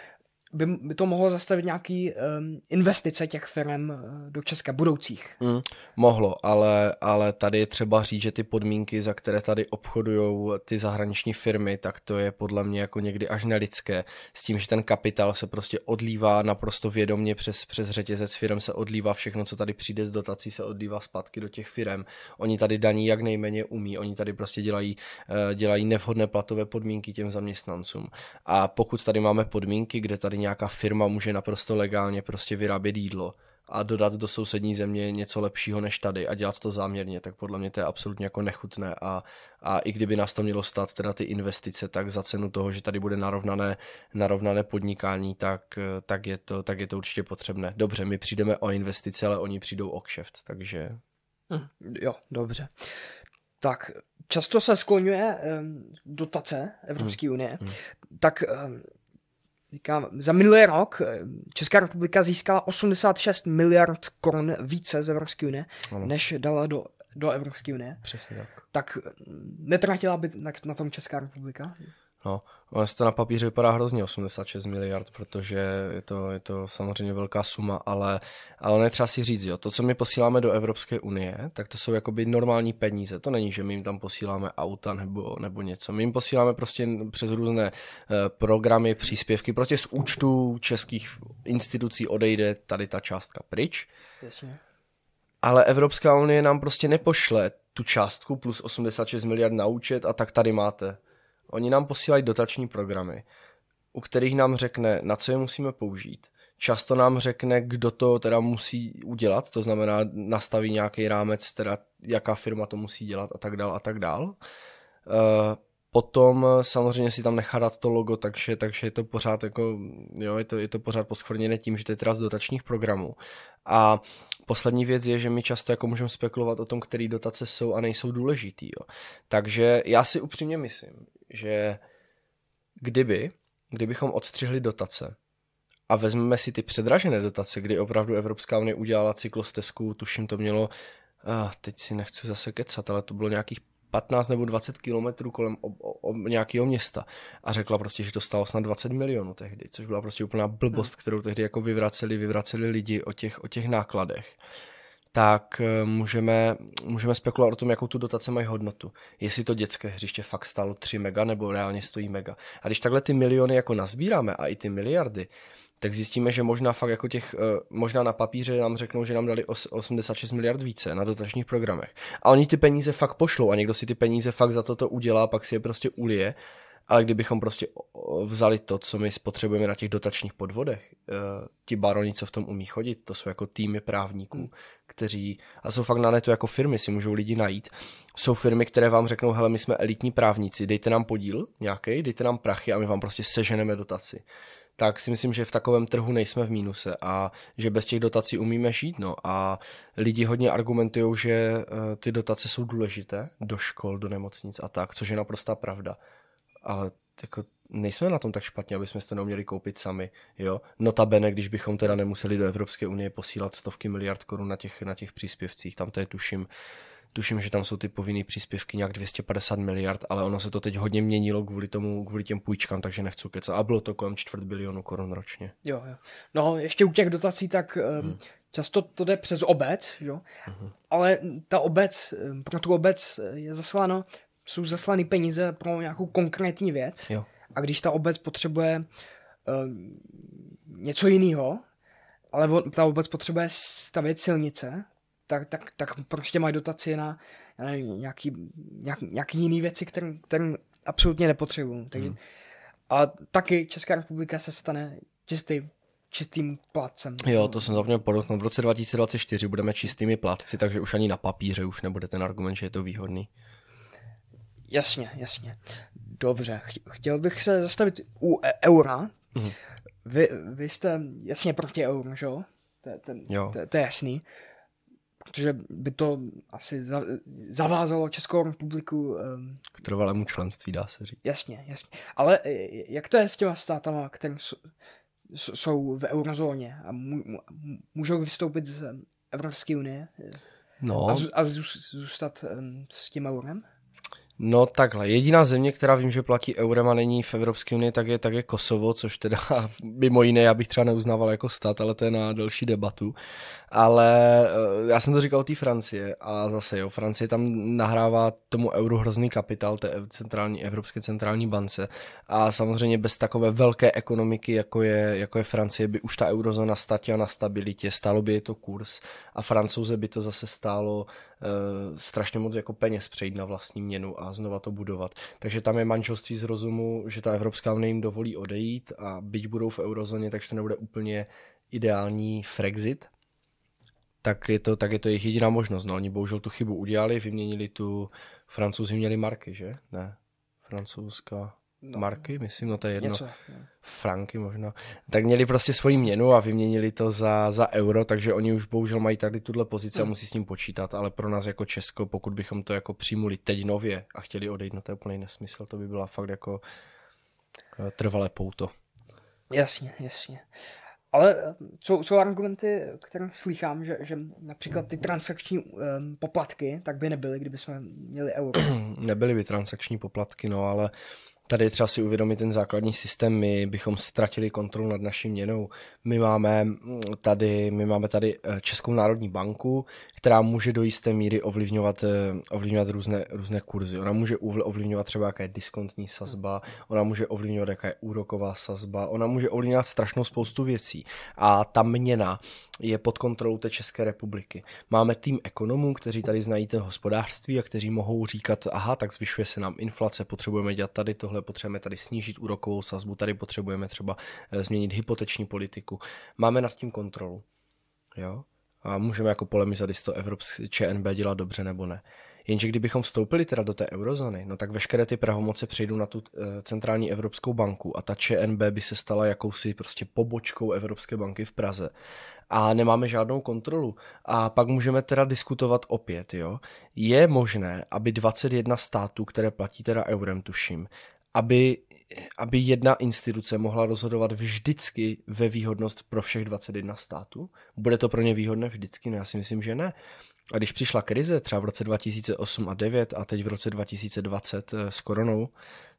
by, by to mohlo zastavit nějaký um, investice těch firm uh, do Česka budoucích. Mm, mohlo, ale, ale tady je třeba říct, že ty podmínky, za které tady obchodují ty zahraniční firmy, tak to je podle mě jako někdy až nelidské. S tím, že ten kapitál se prostě odlívá naprosto vědomně přes, přes řetězec firm se odlívá všechno, co tady přijde z dotací, se odlívá zpátky do těch firm. Oni tady daní jak nejméně umí, oni tady prostě dělají, uh, dělají nevhodné platové podmínky těm zaměstnancům. A pokud tady máme podmínky, kde tady nějaká firma může naprosto legálně prostě vyrábět jídlo a dodat do sousední země něco lepšího než tady a dělat to záměrně, tak podle mě to je absolutně jako nechutné a, a i kdyby nás to mělo stát teda ty investice, tak za cenu toho, že tady bude narovnané, narovnané podnikání, tak, tak, je to, tak je to určitě potřebné. Dobře, my přijdeme o investice, ale oni přijdou o kšeft, takže... Hm, jo, dobře. Tak často se skloňuje um, dotace Evropské hmm. unie, hmm. tak um, Říkám, za minulý rok eh, Česká republika získala 86 miliard korun více z Evropské unie, ano. než dala do, do Evropské unie. Přesně tak. Tak netratila by na, na tom Česká republika? No, ono to na papíře vypadá hrozně 86 miliard, protože je to, je to samozřejmě velká suma, ale, ale netřeba si říct, jo, to, co my posíláme do Evropské unie, tak to jsou jakoby normální peníze. To není, že my jim tam posíláme auta nebo, nebo něco. My jim posíláme prostě přes různé uh, programy, příspěvky, prostě z účtu českých institucí odejde tady ta částka pryč. Jasně. Ale Evropská unie nám prostě nepošle tu částku plus 86 miliard na účet a tak tady máte Oni nám posílají dotační programy, u kterých nám řekne, na co je musíme použít. Často nám řekne, kdo to teda musí udělat, to znamená nastaví nějaký rámec, teda jaká firma to musí dělat a tak dál a tak dál. Uh, Potom samozřejmě si tam nechá dát to logo, takže, takže je to pořád jako, jo, je to, je to pořád poskvrněné tím, že to je teda z dotačních programů. A poslední věc je, že my často jako můžeme spekulovat o tom, které dotace jsou a nejsou důležitý. Jo. Takže já si upřímně myslím, že kdyby, kdybychom odstřihli dotace a vezmeme si ty předražené dotace, kdy opravdu Evropská unie udělala cyklostezku, tuším to mělo, uh, teď si nechci zase kecat, ale to bylo nějakých 15 nebo 20 kilometrů kolem ob, ob, nějakého města a řekla prostě, že to stalo snad 20 milionů tehdy, což byla prostě úplná blbost, kterou tehdy jako vyvraceli, vyvraceli lidi o těch, o těch nákladech tak eh, můžeme, můžeme spekulovat o tom, jakou tu dotace mají hodnotu. Jestli to dětské hřiště fakt stálo 3 mega nebo reálně stojí mega. A když takhle ty miliony jako nazbíráme a i ty miliardy, tak zjistíme, že možná fakt jako těch, eh, možná na papíře nám řeknou, že nám dali 86 miliard více na dotačních programech. A oni ty peníze fakt pošlou a někdo si ty peníze fakt za toto udělá, pak si je prostě ulije ale kdybychom prostě vzali to, co my spotřebujeme na těch dotačních podvodech, eh, ti baroni, co v tom umí chodit, to jsou jako týmy právníků, hmm. kteří, a jsou fakt na netu jako firmy, si můžou lidi najít. Jsou firmy, které vám řeknou, hele, my jsme elitní právníci, dejte nám podíl nějaký, dejte nám prachy a my vám prostě seženeme dotaci. Tak si myslím, že v takovém trhu nejsme v mínuse a že bez těch dotací umíme žít. No. A lidi hodně argumentují, že eh, ty dotace jsou důležité do škol, do nemocnic a tak, což je naprostá pravda ale jako nejsme na tom tak špatně, aby jsme si to neuměli koupit sami, jo. Notabene, když bychom teda nemuseli do Evropské unie posílat stovky miliard korun na těch, na těch příspěvcích, tam to je tuším, tuším, že tam jsou ty povinné příspěvky nějak 250 miliard, ale ono se to teď hodně měnilo kvůli tomu, kvůli těm půjčkám, takže nechci kecat. A bylo to kolem čtvrt bilionu korun ročně. Jo, jo. No, ještě u těch dotací, tak hmm. často to jde přes obec, jo? Hmm. ale ta obec, pro tu obec je zasláno jsou zaslaný peníze pro nějakou konkrétní věc jo. a když ta obec potřebuje uh, něco jiného, ale ta obec potřebuje stavět silnice, tak, tak, tak prostě mají dotaci na nevím, nějaký, nějak, nějaký jiný věci, které, které absolutně nepotřebují. Takže, hmm. A taky Česká republika se stane čistý čistým plátcem. Jo, to jsem zapomněl podotknout. V roce 2024 budeme čistými plátci, takže už ani na papíře už nebude ten argument, že je to výhodný. Jasně, jasně. Dobře, chtěl bych se zastavit u e- eura. Mm. Vy, vy jste jasně proti euru, že jo? To, ten, jo. To, to je jasný. Protože by to asi za, zavázalo Českou republiku... Um, K trvalému členství, dá se říct. Jasně, jasně. Ale jak to je s těma státama, kterým jsou, jsou v eurozóně a můžou vystoupit z Evropské unie no. a, a zůstat s tím eurem? No takhle, jediná země, která vím, že platí eurem a není v Evropské unii, tak je, tak je Kosovo, což teda mimo jiné já bych třeba neuznával jako stát, ale to je na další debatu. Ale eh, já jsem to říkal o té Francie a zase jo, Francie tam nahrává tomu euru hrozný kapitál té centrální, Evropské centrální bance. A samozřejmě bez takové velké ekonomiky, jako je, jako je Francie, by už ta eurozóna statila na stabilitě, stálo by je to kurz a francouze by to zase stálo uh, strašně moc jako peněz přejít na vlastní měnu a znova to budovat. Takže tam je manželství z rozumu, že ta Evropská unie jim dovolí odejít a byť budou v eurozóně, takže to nebude úplně ideální Frexit, tak je to, tak je to jejich jediná možnost. No, oni bohužel tu chybu udělali, vyměnili tu, francouzi měli marky, že? Ne, francouzská no, marky, myslím, no to je jedno. Něco, Franky možná. Tak měli prostě svoji měnu a vyměnili to za, za euro, takže oni už bohužel mají tady tuhle pozici a hmm. musí s ním počítat, ale pro nás jako Česko, pokud bychom to jako přijmuli teď nově a chtěli odejít, no to je úplný nesmysl, to by byla fakt jako eh, trvalé pouto. Jasně, jasně. Ale eh, jsou, jsou argumenty, které slychám, že, že například ty transakční um, poplatky tak by nebyly, kdyby jsme měli euro. Nebyly by transakční poplatky, no ale Tady třeba si uvědomit ten základní systém, my bychom ztratili kontrolu nad naší měnou. My máme mm, tady, my máme tady eh, Českou národní banku, která může do jisté míry ovlivňovat, eh, ovlivňovat různé, různé kurzy. Ona může ovlivňovat třeba, jaká je diskontní sazba, ona může ovlivňovat, jaká je úroková sazba, ona může ovlivňovat strašnou spoustu věcí. A ta měna je pod kontrolou té České republiky. Máme tým ekonomů, kteří tady znají to hospodářství a kteří mohou říkat, aha, tak zvyšuje se nám inflace, potřebujeme dělat tady tohle, potřebujeme tady snížit úrokovou sazbu, tady potřebujeme třeba eh, změnit hypoteční politiku. Máme nad tím kontrolu. Jo? A můžeme jako polemizovat, jestli to Evropské ČNB dělá dobře nebo ne. Jenže kdybychom vstoupili teda do té eurozóny, no tak veškeré ty pravomoce přejdou na tu eh, centrální evropskou banku a ta ČNB by se stala jakousi prostě pobočkou Evropské banky v Praze a nemáme žádnou kontrolu. A pak můžeme teda diskutovat opět, jo. Je možné, aby 21 států, které platí teda eurem, tuším, aby, aby jedna instituce mohla rozhodovat vždycky ve výhodnost pro všech 21 států? Bude to pro ně výhodné vždycky? No já si myslím, že ne. A když přišla krize třeba v roce 2008 a 2009 a teď v roce 2020 eh, s koronou,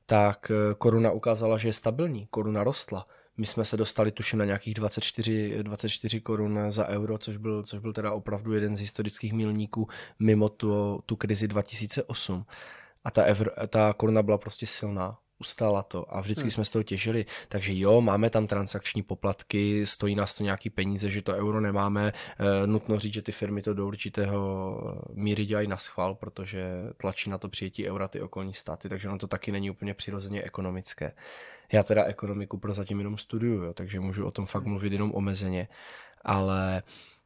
tak eh, koruna ukázala, že je stabilní, koruna rostla. My jsme se dostali tuším na nějakých 24, 24 korun za euro, což byl, což byl teda opravdu jeden z historických milníků mimo tu, tu krizi 2008. A ta, evro, ta koruna byla prostě silná ustála to a vždycky hmm. jsme z toho těžili. Takže jo, máme tam transakční poplatky, stojí nás to nějaký peníze, že to euro nemáme. E, nutno říct, že ty firmy to do určitého míry dělají na schvál, protože tlačí na to přijetí eura ty okolní státy, takže ono to taky není úplně přirozeně ekonomické. Já teda ekonomiku prozatím jenom studuju, jo, takže můžu o tom fakt mluvit jenom omezeně, ale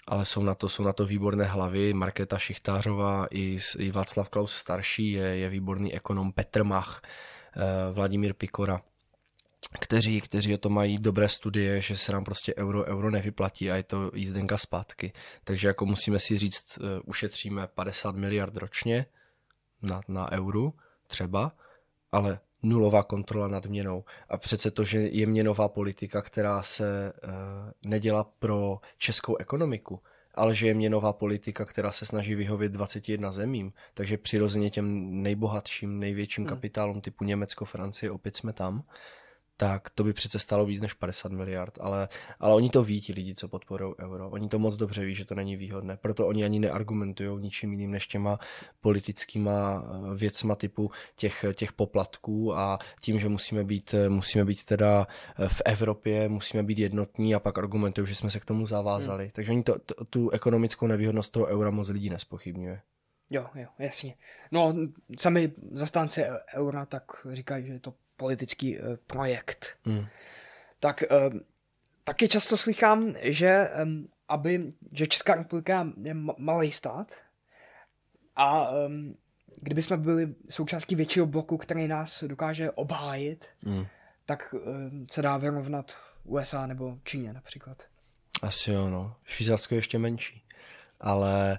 ale jsou na to, jsou na to výborné hlavy. Markéta Šichtářová i, i Václav Klaus starší je, je výborný ekonom Petr Mach, Vladimír Pikora, kteří, kteří o to mají dobré studie, že se nám prostě euro, euro nevyplatí a je to jízdenka zpátky. Takže jako musíme si říct, eh, ušetříme 50 miliard ročně na, na euru třeba, ale nulová kontrola nad měnou. A přece to, že je měnová politika, která se uh, nedělá pro českou ekonomiku, ale že je měnová politika, která se snaží vyhovět 21 zemím, takže přirozeně těm nejbohatším, největším hmm. kapitálům typu Německo, Francie, opět jsme tam, tak to by přece stalo víc než 50 miliard, ale, ale oni to ví, ti lidi, co podporují euro. Oni to moc dobře ví, že to není výhodné, proto oni ani neargumentují ničím jiným než těma politickýma eh, věcma typu těch, těch poplatků a tím, že musíme být, eh, musíme být teda eh, v Evropě, musíme být jednotní a pak argumentují, že jsme se k tomu zavázali. Hmm. Takže oni to, to, tu ekonomickou nevýhodnost toho eura moc lidí nespochybňuje. Jo, jo, jasně. No, sami zastánci eura tak říkají, že je to politický uh, projekt. Hmm. Tak uh, taky často slychám, že aby, že Česká republika je malý stát a kdyby jsme byli součástí většího bloku, který nás dokáže obhájit, hmm. tak se dá vyrovnat USA nebo Číně například. Asi jo, no. Švýcarsko je ještě menší. Ale Eh,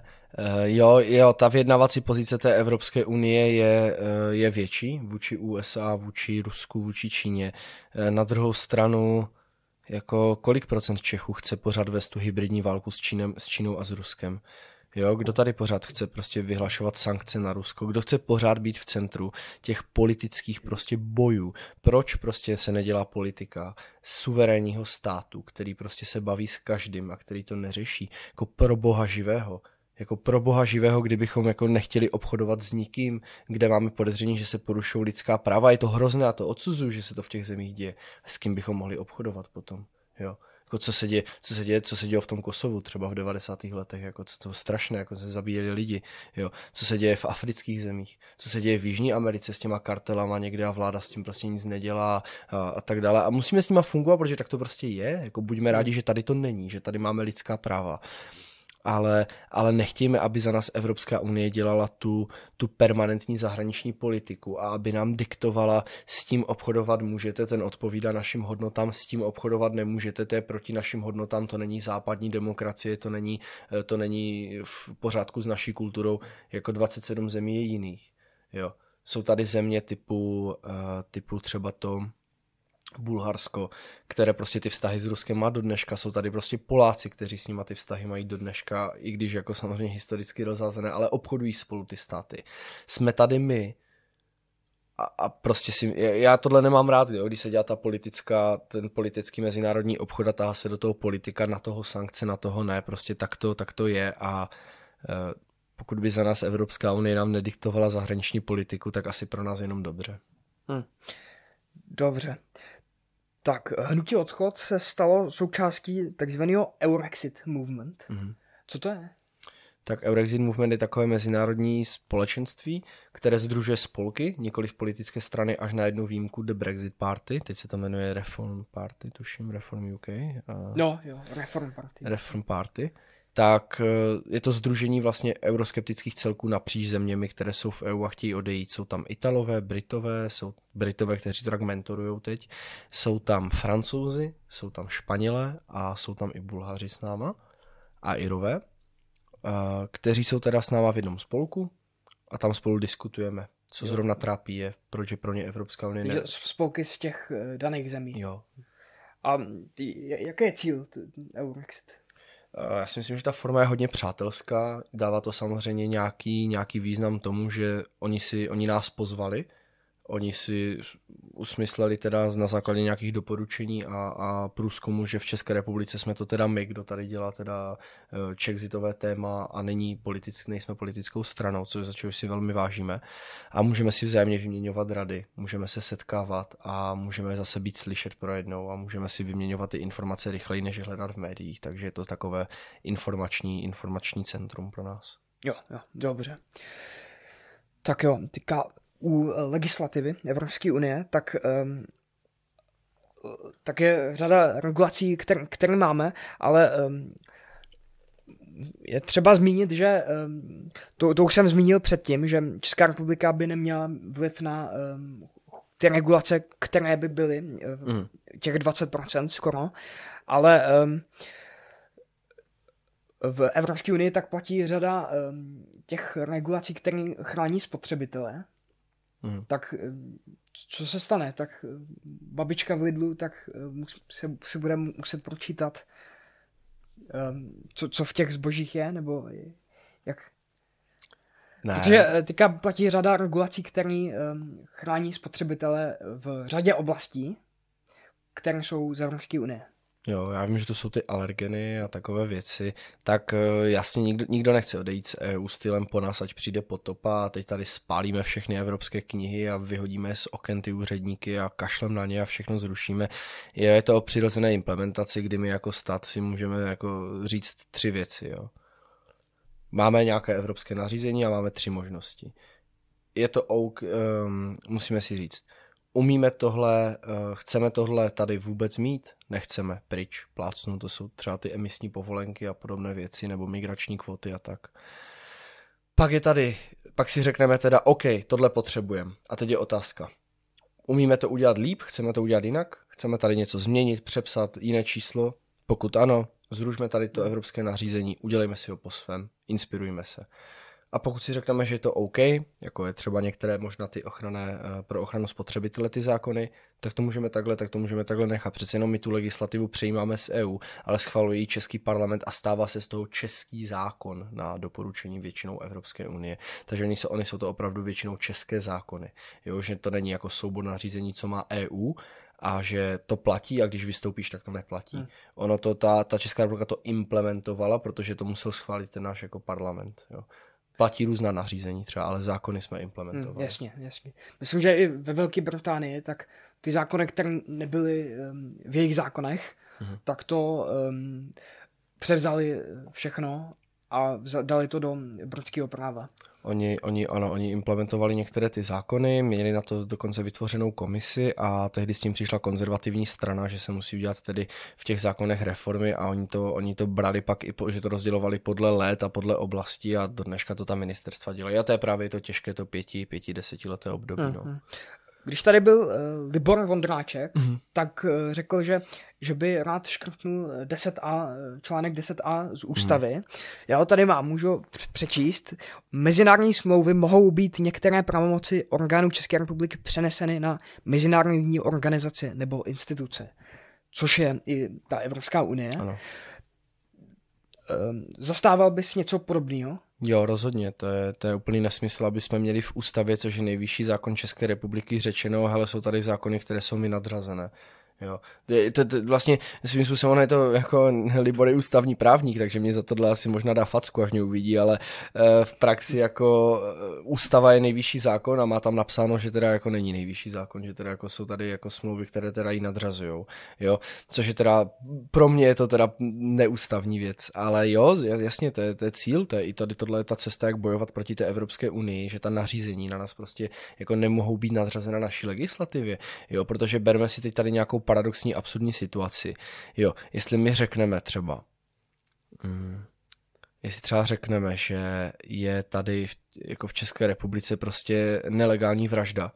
jo, jo, ta vyjednavací pozice té Evropské unie je, eh, je větší vůči USA, vůči Rusku, vůči Číně. Eh, na druhou stranu Jako kolik procent Čechů chce pořád vést tu hybridní válku s, Čínem, s Čínou a s Ruskem? Jo, kdo tady pořád chce prostě vyhlašovat sankce na Rusko? Kdo chce pořád být v centru těch politických prostě bojů? Proč prostě se nedělá politika suverénního státu, který prostě se baví s každým a který to neřeší? Jako pro boha živého jako pro boha živého, kdybychom jako nechtěli obchodovat s nikým, kde máme podezření, že se porušují lidská práva. Je to hrozné a to odsuzuju, že se to v těch zemích děje. S kým bychom mohli obchodovat potom, jo. Jako co se děje, co se děje, co se děje v tom Kosovu třeba v 90. letech, jako to strašné, jako se zabíjeli lidi, jo. Co se děje v afrických zemích, co se děje v Jižní Americe s těma kartelama někde a vláda s tím prostě nic nedělá a, a tak dále. A musíme s nima fungovat, protože tak to prostě je. Jako buďme rádi, že tady to není, že tady máme lidská práva ale, ale nechtějme, aby za nás Evropská unie dělala tu, tu permanentní zahraniční politiku a aby nám diktovala, s tím obchodovat můžete, ten odpovídá našim hodnotám, s tím obchodovat nemůžete, to je proti našim hodnotám, to není západní demokracie, to není, to není v pořádku s naší kulturou, jako 27 zemí je jiných. Jo. Jsou tady země typu, uh, typu třeba to, Bulharsko, které prostě ty vztahy s Ruskem má do dneška. Jsou tady prostě Poláci, kteří s nimi ty vztahy mají do dneška, i když jako samozřejmě historicky rozházené, ale obchodují spolu ty státy. Jsme tady my, a, a prostě si, já tohle nemám rád, jo, když se dělá ta politická, ten politický mezinárodní obchod a táhá se do toho politika, na toho sankce, na toho ne, prostě tak to, tak to je a e, pokud by za nás Evropská unie nám nediktovala zahraniční politiku, tak asi pro nás jenom dobře. Hmm. Dobře. Tak hnutí odchod se stalo součástí takzvaného Eurexit Movement. Mm-hmm. Co to je? Tak Eurexit Movement je takové mezinárodní společenství, které združuje spolky, nikoli v politické strany, až na jednu výjimku The Brexit Party. Teď se to jmenuje Reform Party, tuším, Reform UK. A... No, jo, Reform Party. Reform Party tak eh, je to združení vlastně euroskeptických celků napříč zeměmi, které jsou v EU a chtějí odejít. Jsou tam Italové, Britové, jsou Britové, kteří to tak mentorují teď, jsou tam Francouzi, jsou tam Španělé a jsou tam i Bulhaři s náma a Irové, eh, kteří jsou teda s náma v jednom spolku a tam spolu diskutujeme, co jo. zrovna trápí je, proč je pro ně Evropská unie ne... Spolky z těch eh, daných zemí. Jo. A jaký je cíl Eurexit? Eh, já si myslím, že ta forma je hodně přátelská, dává to samozřejmě nějaký, nějaký význam tomu, že oni, si, oni nás pozvali, oni si usmysleli teda na základě nějakých doporučení a, a průzkumu, že v České republice jsme to teda my, kdo tady dělá teda Czexitové téma a není politick, nejsme politickou stranou, což za si velmi vážíme. A můžeme si vzájemně vyměňovat rady, můžeme se setkávat a můžeme zase být slyšet pro jednou a můžeme si vyměňovat ty informace rychleji, než hledat v médiích, takže je to takové informační, informační centrum pro nás. Jo, jo, dobře. Tak jo, teďka u legislativy Evropské unie, tak, um, tak je řada regulací, které, které máme, ale um, je třeba zmínit, že um, to, to už jsem zmínil předtím, že Česká republika by neměla vliv na um, ty regulace, které by byly, mm. těch 20% skoro, ale um, v Evropské unii tak platí řada um, těch regulací, které chrání spotřebitele mm. tak eh, co se stane? Tak eh, babička v Lidlu tak eh, se, se bude muset pročítat, ehm, co, co v těch zbožích je, nebo jak... Ne. Protože teďka platí řada regulací, které um, chrání spotřebitele v řadě oblastí, které jsou z Evropské unie. Jo, já vím, že to jsou ty alergeny a takové věci, tak eh, jasně nikdo, nikdo nechce odejít s EU stylem po nás, ať přijde potopa a teď tady spálíme všechny evropské knihy a vyhodíme z oken ty úředníky a kašlem na ně a všechno zrušíme. Je to o přirozené implementaci, kdy my jako stát si můžeme jako říct tři věci. Jo. Máme nějaké evropské nařízení a máme tři možnosti. Je to OK, um, musíme si říct, umíme tohle, eh, chceme tohle tady vůbec mít, nechceme, pryč, plácnu, to jsou třeba ty emisní povolenky a podobné věci, nebo migrační kvóty a tak. Pak je tady, pak si řekneme teda, OK, tohle potřebujeme. A teď je otázka. Umíme to udělat líp, chceme to udělat jinak, chceme tady něco změnit, přepsat jiné číslo, pokud ano, zrušme tady to evropské nařízení, udělejme si ho po svém, inspirujme se. A pokud si řekneme, že je to OK, jako je třeba některé možná ty ochranné, eh, pro ochranu spotřebitele ty zákony, tak to můžeme takhle, tak to můžeme takhle nechat. Přece jenom my tu legislativu přijímáme z EU, ale schvaluje ji český parlament a stává se z toho český zákon na doporučení většinou Evropské unie. Takže oni jsou, oni jsou to opravdu většinou české zákony. Jo, že to není jako soubor nařízení, co má EU, a že to platí a když vystoupíš, tak to neplatí. Hmm. Ono to, ta, ta Česká republika to implementovala, protože to musel schválit ten náš jako parlament. Jo platí různá nařízení třeba, ale zákony jsme implementovali. Hmm, jasně, jasně. Myslím, že i ve Velké Británii, tak ty zákony, které nebyly um, v jejich zákonech, hmm. tak to um, převzali všechno a dali to do britského práva. Oni, oni, ano, oni implementovali některé ty zákony, měli na to dokonce vytvořenou komisi a tehdy s tím přišla konzervativní strana, že se musí udělat tedy v těch zákonech reformy a oni to, oni to brali pak i, po, že to rozdělovali podle let a podle oblastí a do dneška to ta ministerstva dělají. A to je právě to těžké, to pěti, pěti, desetileté období. Mm-hmm. No. Když tady byl uh, Libor Vondráček, mm-hmm. tak uh, řekl, že, že by rád škrtnul 10a, článek 10a z ústavy. Mm. Já ho tady mám, můžu přečíst. Mezinárodní smlouvy mohou být některé pravomoci orgánů České republiky přeneseny na mezinárodní organizace nebo instituce, což je i ta Evropská unie. Ano. Um, zastával bys něco podobného? Jo, rozhodně, to je, to je úplný nesmysl, aby jsme měli v ústavě, což je nejvyšší zákon České republiky, řečeno, hele, jsou tady zákony, které jsou mi nadřazené. Jo. To, to, vlastně svým způsobem ono je to jako Libor je ústavní právník, takže mě za tohle asi možná dá facku, až mě uvidí, ale e, v praxi jako e, ústava je nejvyšší zákon a má tam napsáno, že teda jako není nejvyšší zákon, že teda jako jsou tady jako smlouvy, které teda ji nadřazujou, jo, což je teda, pro mě je to teda neústavní věc, ale jo, jasně, to je, to je cíl, to je i tady tohle je ta cesta, jak bojovat proti té Evropské unii, že ta nařízení na nás prostě jako nemohou být nadřazena naší legislativě, jo, protože berme si teď tady nějakou paradoxní, absurdní situaci. Jo, jestli my řekneme třeba, mm, jestli třeba řekneme, že je tady v, jako v České republice prostě nelegální vražda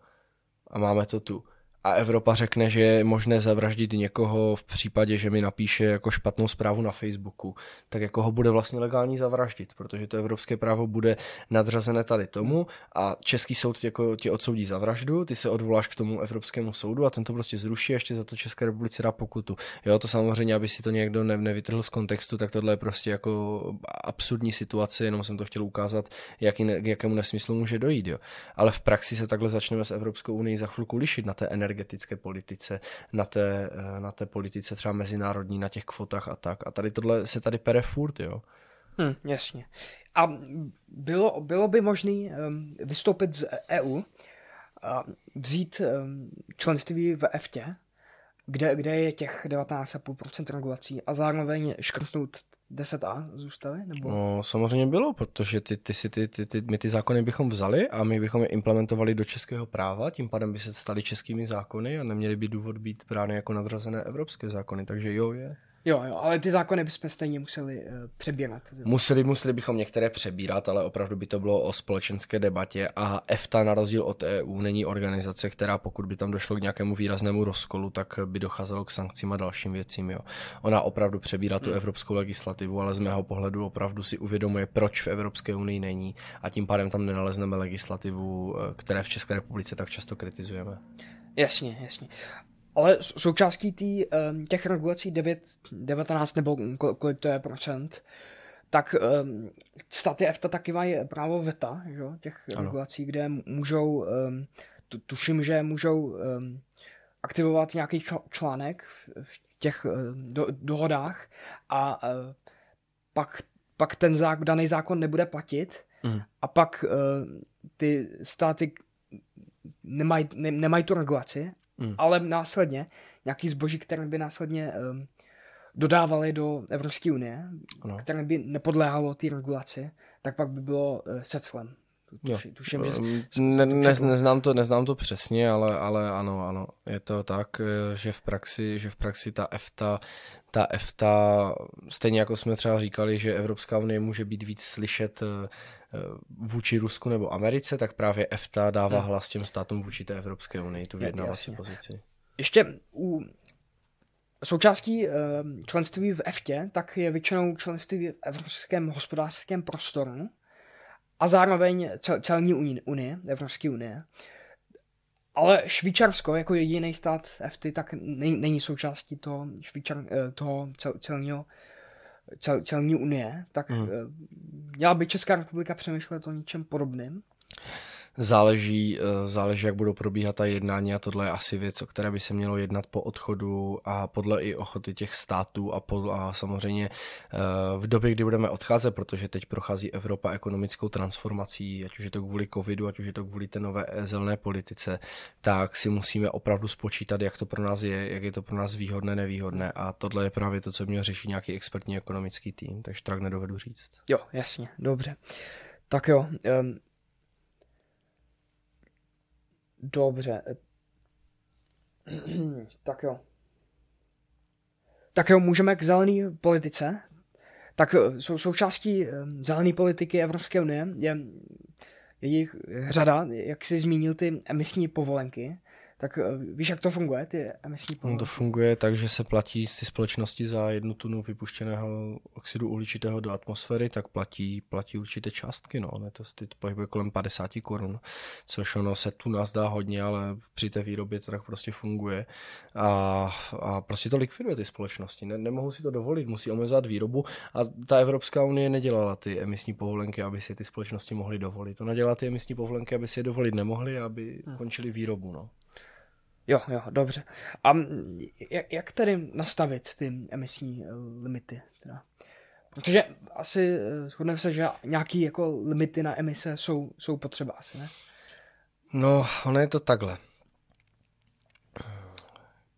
a máme to tu, a Evropa řekne, že je možné zavraždit někoho v případě, že mi napíše jako špatnou zprávu na Facebooku, tak jako ho bude vlastně legální zavraždit, protože to evropské právo bude nadřazené tady tomu a český soud jako tě odsoudí za vraždu, ty se odvoláš k tomu evropskému soudu a ten to prostě zruší a ještě za to České republice dá pokutu. Jo, to samozřejmě, aby si to někdo ne, nevytrhl z kontextu, tak tohle je prostě jako absurdní situace, jenom jsem to chtěl ukázat, jaký, k jakému nesmyslu může dojít. Jo. Ale v praxi se takhle začneme s Evropskou unii za chvilku lišit na té energie energetické politice, na té, eh, na té politice třeba mezinárodní, na těch kvotách a tak. A tady tohle se tady pere furt, jo. Hmm, jasně. A bylo, bylo by možné um, vystoupit z EU, a vzít um, členství v EFTě, kde, kde je těch 19,5% regulací a zároveň škrtnout 10a z? Nebo? No, samozřejmě bylo, protože ty, ty, ty, ty, ty, my ty zákony bychom vzali a my bychom je implementovali do českého práva, tím pádem by se staly českými zákony a neměly by důvod být brány jako nadřazené evropské zákony, takže jo, je. Jo, jo, ale ty zákony bychom stejně museli uh, přebírat. Museli, museli bychom některé přebírat, ale opravdu by to bylo o společenské debatě a EFTA na rozdíl od EU není organizace, která pokud by tam došlo k nějakému výraznému rozkolu, tak by docházelo k sankcím a dalším věcím. Jo. Ona opravdu přebírá tu hmm. evropskou legislativu, ale z mého pohledu opravdu si uvědomuje, proč v Evropské unii není a tím pádem tam nenalezneme legislativu, eh, které v České republice tak často kritizujeme. Jasně, jasně. Ale součástí tý, těch regulací 9, 19 nebo kolik to je procent, tak um, státy EFTA taky mají právo VETA, že? těch ano. regulací, kde můžou, um, tuším, že můžou um, aktivovat nějaký článek v těch do, dohodách a uh, pak, pak ten zák, daný zákon nebude platit mm. a pak uh, ty státy nemají, ne, nemají tu regulaci mm. ale následně nějaký zboží, které by následně um, dodávali do Evropské unie, ano. které by nepodléhalo té regulaci, tak pak by bylo uh, seclem. Tuši, tuším, že ne, ne, neznám, to, neznám to přesně, ale, ale ano, ano, je to tak, eh, že v praxi, že v praxi ta EFTA, ta EFTA, stejně jako jsme třeba říkali, že Evropská unie může být víc slyšet eh, vůči Rusku nebo Americe, tak právě EFTA dává hmm. hlas těm státům vůči té Evropské unii, tu vyjednávací pozici. Ještě u součástí eh, členství v EFTě, tak je většinou členství v Evropském hospodářském prostoru a zároveň cel, celní unie, Evropské unie. Ale Švýcarsko jako jediný stát FT tak není, součástí toho, švýčar, eh, toho cel, celního cel, celní unie, tak mm. měla by Česká republika přemýšlet o něčem podobném. Záleží, eh, záleží, jak budou probíhat ta jednání a tohle je asi věc, o které by se mělo jednat po odchodu a podle i ochoty těch států a, pod, a samozřejmě eh, v době, kdy budeme odcházet, protože teď prochází Evropa ekonomickou transformací, ať už je to kvůli covidu, ať už je to kvůli té nové eh, zelené politice, tak si musíme opravdu spočítat, jak to pro nás je, jak je to pro nás výhodné, nevýhodné a tohle je právě to, co měl řešit nějaký expertní ekonomický tým, takže tak nedovedu říct. Jo, jasně, dobře. Tak jo, um Dobře. tak jo. Tak jo, můžeme k zelené politice. Tak eh, sou, součástí eh, zelené politiky Evropské unie je, je jich řada, jak jsi zmínil, ty emisní povolenky tak eh, víš, jak to funguje, ty emisní povolenky? To funguje tak, že se platí z ty společnosti za jednu tunu vypuštěného oxidu uhličitého do atmosféry, tak platí, platí určité částky, no, ne, to ty pohybuje kolem 50 korun, což ono se tu nás dá hodně, ale při té výrobě to tak prostě funguje a, a prostě to likviduje ty společnosti, ne, nemohou si to dovolit, musí omezovat výrobu a ta Evropská unie nedělala ty emisní povolenky, aby si ty společnosti mohly dovolit. Ona dělala ty emisní povolenky, aby si je dovolit nemohli, aby hmm. končili výrobu, no. Jo, jo, dobře. A jak, jak tedy nastavit ty emisní eh, limity? Teda? Protože asi eh, shodneme se, že nějaký jako limity na emise jsou, jsou potřeba asi, ne? No, ono je to takhle.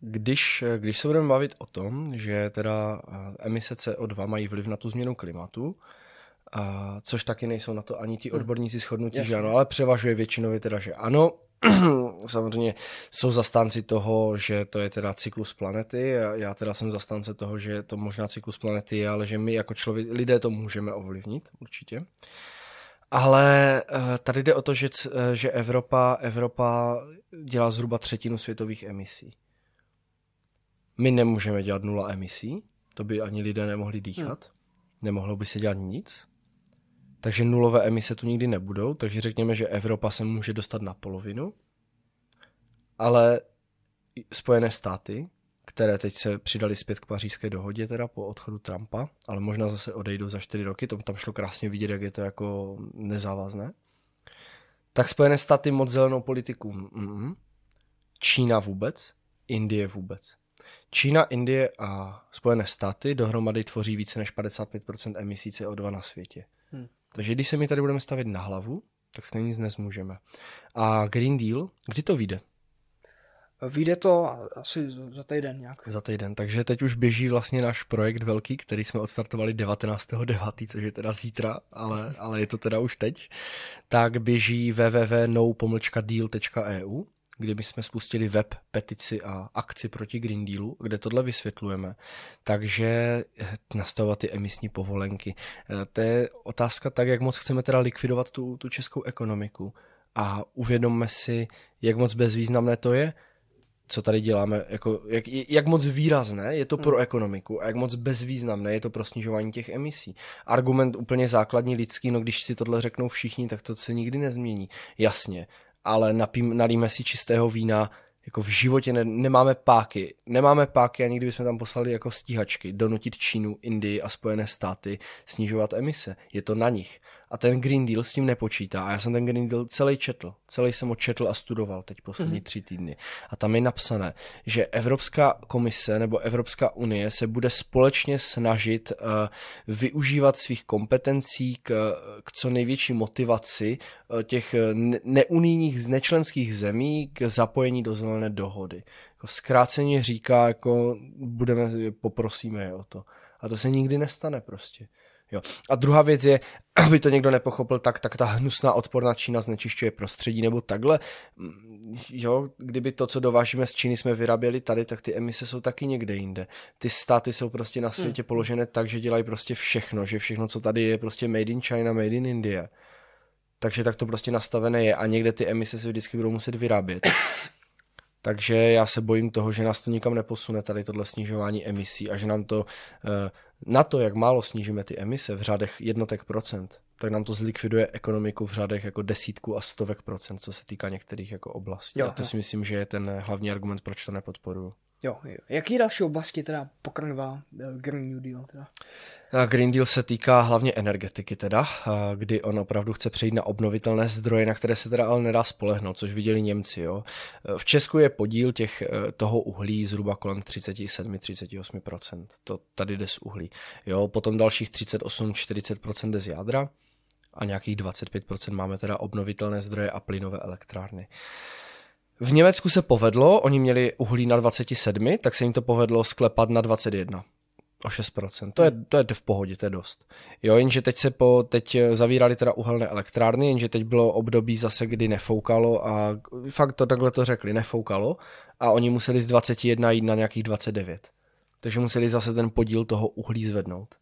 Když, když se budeme bavit o tom, že teda eh, emise CO2 mají vliv na tu změnu klimatu, a což taky nejsou na to ani ti hm. odborníci shodnutí, hmm. že ano, ale převažuje většinově teda, že ano, samozřejmě jsou zastánci toho, že to je teda cyklus planety. Já, já teda jsem zastánce toho, že to možná cyklus planety je, ale že my jako člověk, lidé to můžeme ovlivnit, určitě. Ale eh, tady jde o to, že, eh, že Evropa, Evropa dělá zhruba třetinu světových emisí. My nemůžeme dělat nula emisí, to by ani lidé nemohli dýchat. Hmm. Nemohlo by se dělat nic. Takže nulové emise tu nikdy nebudou, takže řekněme, že Evropa se může dostat na polovinu, ale Spojené státy, které teď se přidali zpět k pařížské dohodě, teda po odchodu Trumpa, ale možná zase odejdou za čtyři roky, to tam šlo krásně vidět, jak je to jako nezávazné, tak Spojené státy moc zelenou politiku. Mm-mm. Čína vůbec, Indie vůbec. Čína, Indie a Spojené státy dohromady tvoří více než 55% emisí CO2 na světě. Hmm. Takže když se mi tady budeme stavit na hlavu, tak se nic nezmůžeme. A Green Deal, kdy to vyjde? Vyjde to asi za týden nějak. Za týden, takže teď už běží vlastně náš projekt velký, který jsme odstartovali 19.9., což je teda zítra, ale, ale je to teda už teď. Tak běží www.no-deal.eu kdy bychom spustili web, petici a akci proti Green Dealu, kde tohle vysvětlujeme. Takže eh, nastavovat ty emisní povolenky. Eh, to je otázka tak, jak moc chceme teda likvidovat tu, tu českou ekonomiku. A uvědomme si, jak moc bezvýznamné to je, co tady děláme, jako, jak, jak moc výrazné je to pro hmm. ekonomiku a jak moc bezvýznamné je to pro snižování těch emisí. Argument úplně základní lidský, no když si tohle řeknou všichni, tak to se nikdy nezmění. Jasně, ale napím, nalíme si čistého vína, jako v životě ne, nemáme páky. Nemáme páky a nikdy bychom tam poslali jako stíhačky donutit Čínu, Indii a Spojené státy snižovat emise. Je to na nich. A ten Green Deal s tím nepočítá. A já jsem ten Green Deal celý četl. Celý jsem ho četl a studoval teď poslední mm-hmm. tři týdny. A tam je napsané, že Evropská komise nebo Evropská unie se bude společně snažit uh, využívat svých kompetencí k, k co největší motivaci uh, těch neunijních nečlenských zemí k zapojení do zelené dohody. Jako zkráceně říká, jako budeme, poprosíme je o to. A to se nikdy nestane prostě. Jo. A druhá věc je, aby to někdo nepochopil, tak, tak ta hnusná odporná Čína znečišťuje prostředí nebo takhle. Mm, jo, kdyby to, co dovážíme z Číny, jsme vyráběli tady, tak ty emise jsou taky někde jinde. Ty státy jsou prostě na světě hmm. položené tak, že dělají prostě všechno, že všechno, co tady je, prostě made in China, made in India. Takže tak to prostě nastavené je a někde ty emise se vždycky budou muset vyrábět. Takže já se bojím toho, že nás to nikam neposune, tady tohle snižování emisí a že nám to eh, na to, jak málo snížíme ty emise v řádech jednotek procent, tak nám to zlikviduje ekonomiku v řádech jako desítku a stovek procent, co se týká některých jako oblastí. Jo, a to si myslím, že je ten hlavní argument, proč to nepodporuju. Jo, jo. Jaký další oblasti teda pokrývá eh, Green New Deal? Teda? Green Deal se týká hlavně energetiky teda, kdy on opravdu chce přejít na obnovitelné zdroje, na které se teda ale nedá spolehnout, což viděli Němci. Jo. V Česku je podíl těch, eh, toho uhlí zhruba kolem 37-38%. To tady jde z uhlí. Jo. Potom dalších 38-40% jde z jádra a nějakých 25% máme teda obnovitelné zdroje a plynové elektrárny. V Německu se povedlo, oni měli uhlí na 27, tak se jim to povedlo sklepat na 21. O 6%. To je, to je v pohodě, to je dost. Jo, jenže teď se po, teď zavírali teda uhelné elektrárny, jenže teď bylo období zase, kdy nefoukalo a fakt to takhle to řekli, nefoukalo a oni museli z 21 jít na nějakých 29. Takže museli zase ten podíl toho uhlí zvednout.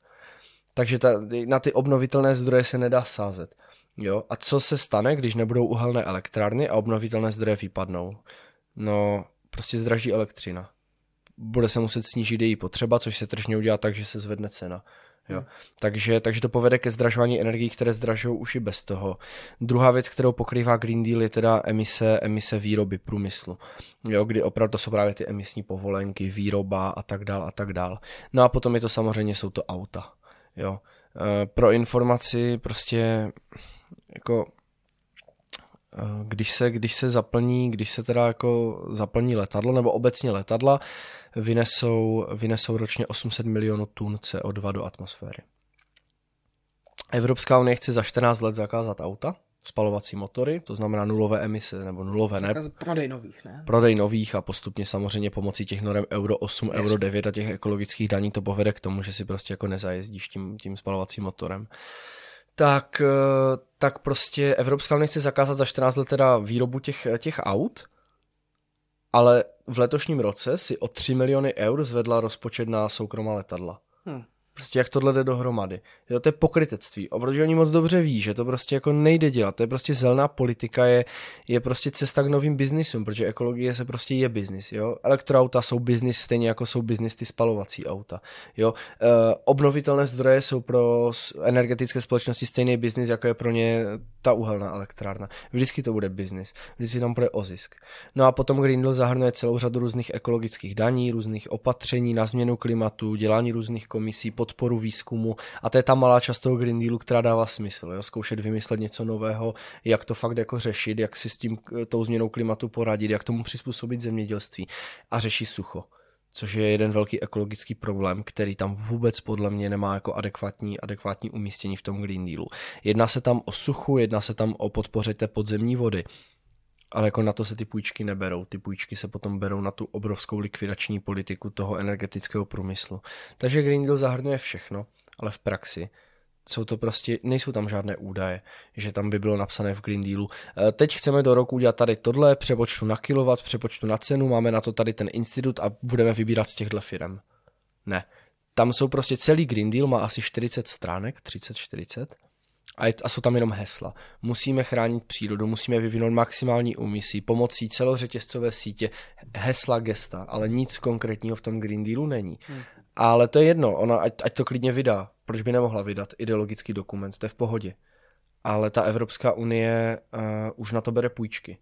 Takže ta, na ty obnovitelné zdroje se nedá sázet. Jo? A co se stane, když nebudou uhelné elektrárny a obnovitelné zdroje vypadnou? No, prostě zdraží elektřina. Bude se muset snížit její potřeba, což se tržně udělá tak, že se zvedne cena. Jo. Hmm. Takže, takže to povede ke zdražování energií, které zdražují už i bez toho. Druhá věc, kterou pokrývá Green Deal, je teda emise, emise výroby průmyslu. Jo, kdy opravdu to jsou právě ty emisní povolenky, výroba a tak dál a tak dál. No a potom je to samozřejmě, jsou to auta. Jo. E, pro informaci prostě jako eh, když se, když se zaplní, když se teda jako zaplní letadlo, nebo obecně letadla, vynesou, vynesou ročně 800 milionů tun CO2 do atmosféry. Evropská unie chce za 14 let zakázat auta, spalovací motory, to znamená nulové emise, nebo nulové ne. Prodej nových, ne? Prodej nových a postupně samozřejmě pomocí těch norem Euro 8, Yes. Euro 9 a těch ekologických daní to povede k tomu, že si prostě jako nezajezdíš tím, tím spalovacím motorem. Uh, tak, eh, tak prostě Evropská unie chce zakázat za 14 let teda výrobu těch, těch aut, ale v letošním roce si o 3 miliony eur zvedla rozpočet na soukromá letadla. Hmm. Prostě jak tohle jde dohromady. Jo, to je pokrytectví. Protože oni moc dobře ví, že to prostě jako nejde dělat. To je prostě zelená politika, je, je prostě cesta k novým biznisům, protože ekologie se prostě je biznis. Jo? Elektroauta jsou biznis stejně jako jsou biznis ty spalovací auta. Jo? E, obnovitelné zdroje jsou pro energetické společnosti stejný biznis, jako je pro ně ta uhelná elektrárna. Vždycky to bude biznis. Vždycky tam bude o zisk. No a potom Green Deal zahrnuje celou řadu různých ekologických daní, různých opatření na změnu klimatu, dělání různých komisí, podporu výzkumu a to je ta malá část toho Green Dealu, která dává smysl. Jo? Zkoušet vymyslet něco nového, jak to fakt jako řešit, jak si s tím tou změnou klimatu poradit, jak tomu přizpůsobit zemědělství a řešit sucho což je jeden velký ekologický problém, který tam vůbec podle mě nemá jako adekvátní, adekvátní umístění v tom Green Dealu. Jedná se tam o suchu, jedná se tam o podpoře té podzemní vody, ale jako na to se ty půjčky neberou. Ty půjčky se potom berou na tu obrovskou likvidační politiku toho energetického průmyslu. Takže Green Deal zahrnuje všechno, ale v praxi jsou to prostě, nejsou tam žádné údaje, že tam by bylo napsané v Green Dealu. E, teď chceme do roku udělat tady tohle, přepočtu na kilowatt, přepočtu na cenu, máme na to tady ten institut a budeme vybírat z těchto firm. Ne. Tam jsou prostě celý Green Deal, má asi 40 stránek, 30-40 a, je, a jsou tam jenom hesla. Musíme chránit přírodu, musíme vyvinout maximální úmysí pomocí celořetězcové sítě, hesla, gesta, ale nic konkrétního v tom Green Dealu není. Hmm. Ale to je jedno, ona ať, ať to klidně vydá. Proč by nemohla vydat ideologický dokument? To je v pohodě. Ale ta Evropská unie uh, už na to bere půjčky.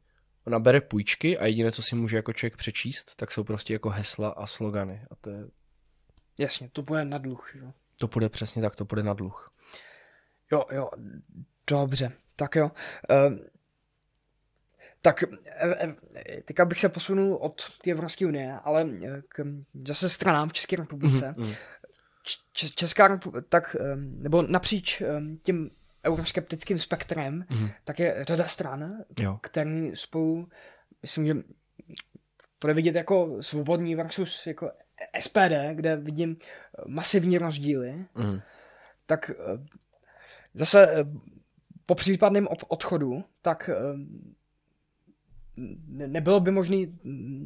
Ona bere půjčky a jediné, co si může jako člověk přečíst, tak jsou prostě jako hesla a slogany. A to je... Jasně, to bude na dluh. Jo? To bude přesně tak, to bude na dluh. Jo, jo, dobře, tak jo. Uh, tak e, e, teďka bych se posunul od té Evropské unie, ale k zase stranám v České republice. Mm-hmm. Česká republika, tak, nebo napříč tím euroskeptickým spektrem, mm-hmm. tak je řada stran, jo. který spolu, myslím, že to je vidět jako svobodný versus jako SPD, kde vidím masivní rozdíly, mm. tak Zase eh, po případném odchodu, tak eh, nebylo by možný,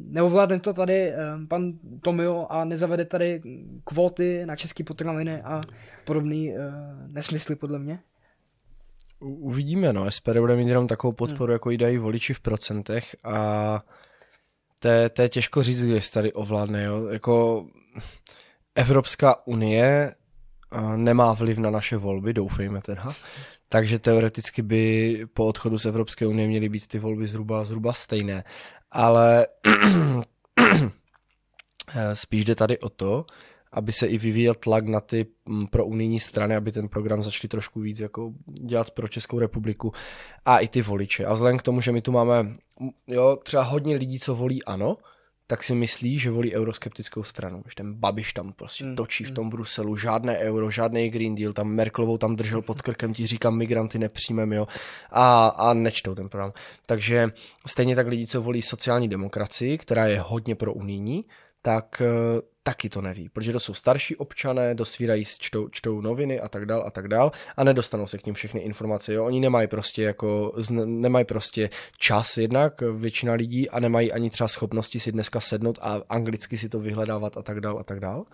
neovládne to tady eh, pan Tomio a nezavede tady kvóty na české potraviny a podobný nesmysly podle mě? Uvidíme, no. SPD bude mít jenom takovou podporu, hmm. jako ji dají voliči v procentech a to je, to je těžko říct, když tady ovládne, jo. Jako Evropská unie nemá vliv na naše volby, doufejme teda. takže teoreticky by po odchodu z Evropské unie měly být ty volby zhruba, zhruba stejné. Ale spíš jde tady o to, aby se i vyvíjel tlak na ty mm, pro unijní strany, aby ten program začali trošku víc jako dělat pro Českou republiku a i ty voliče. A vzhledem k tomu, že my tu máme jo, třeba hodně lidí, co volí ano, tak si myslí, že volí euroskeptickou stranu. Že ten Babiš tam prostě mm. točí v tom Bruselu, žádné euro, žádný Green Deal, tam Merklovou tam držel pod krkem, ti říkám, migranty nepřijmeme, jo, a, a nečtou ten program. Takže stejně tak lidi, co volí sociální demokracii, která je hodně pro unijní, tak eh, taky to neví, protože to jsou starší občané, dosvírají, čtou, čtou noviny a tak dál a tak dál a nedostanou se k ním všechny informace. Jo? Oni nemají prostě jako, nemají prostě čas jednak, většina lidí a nemají ani třeba schopnosti si dneska sednout a anglicky si to vyhledávat a tak dál a tak dál.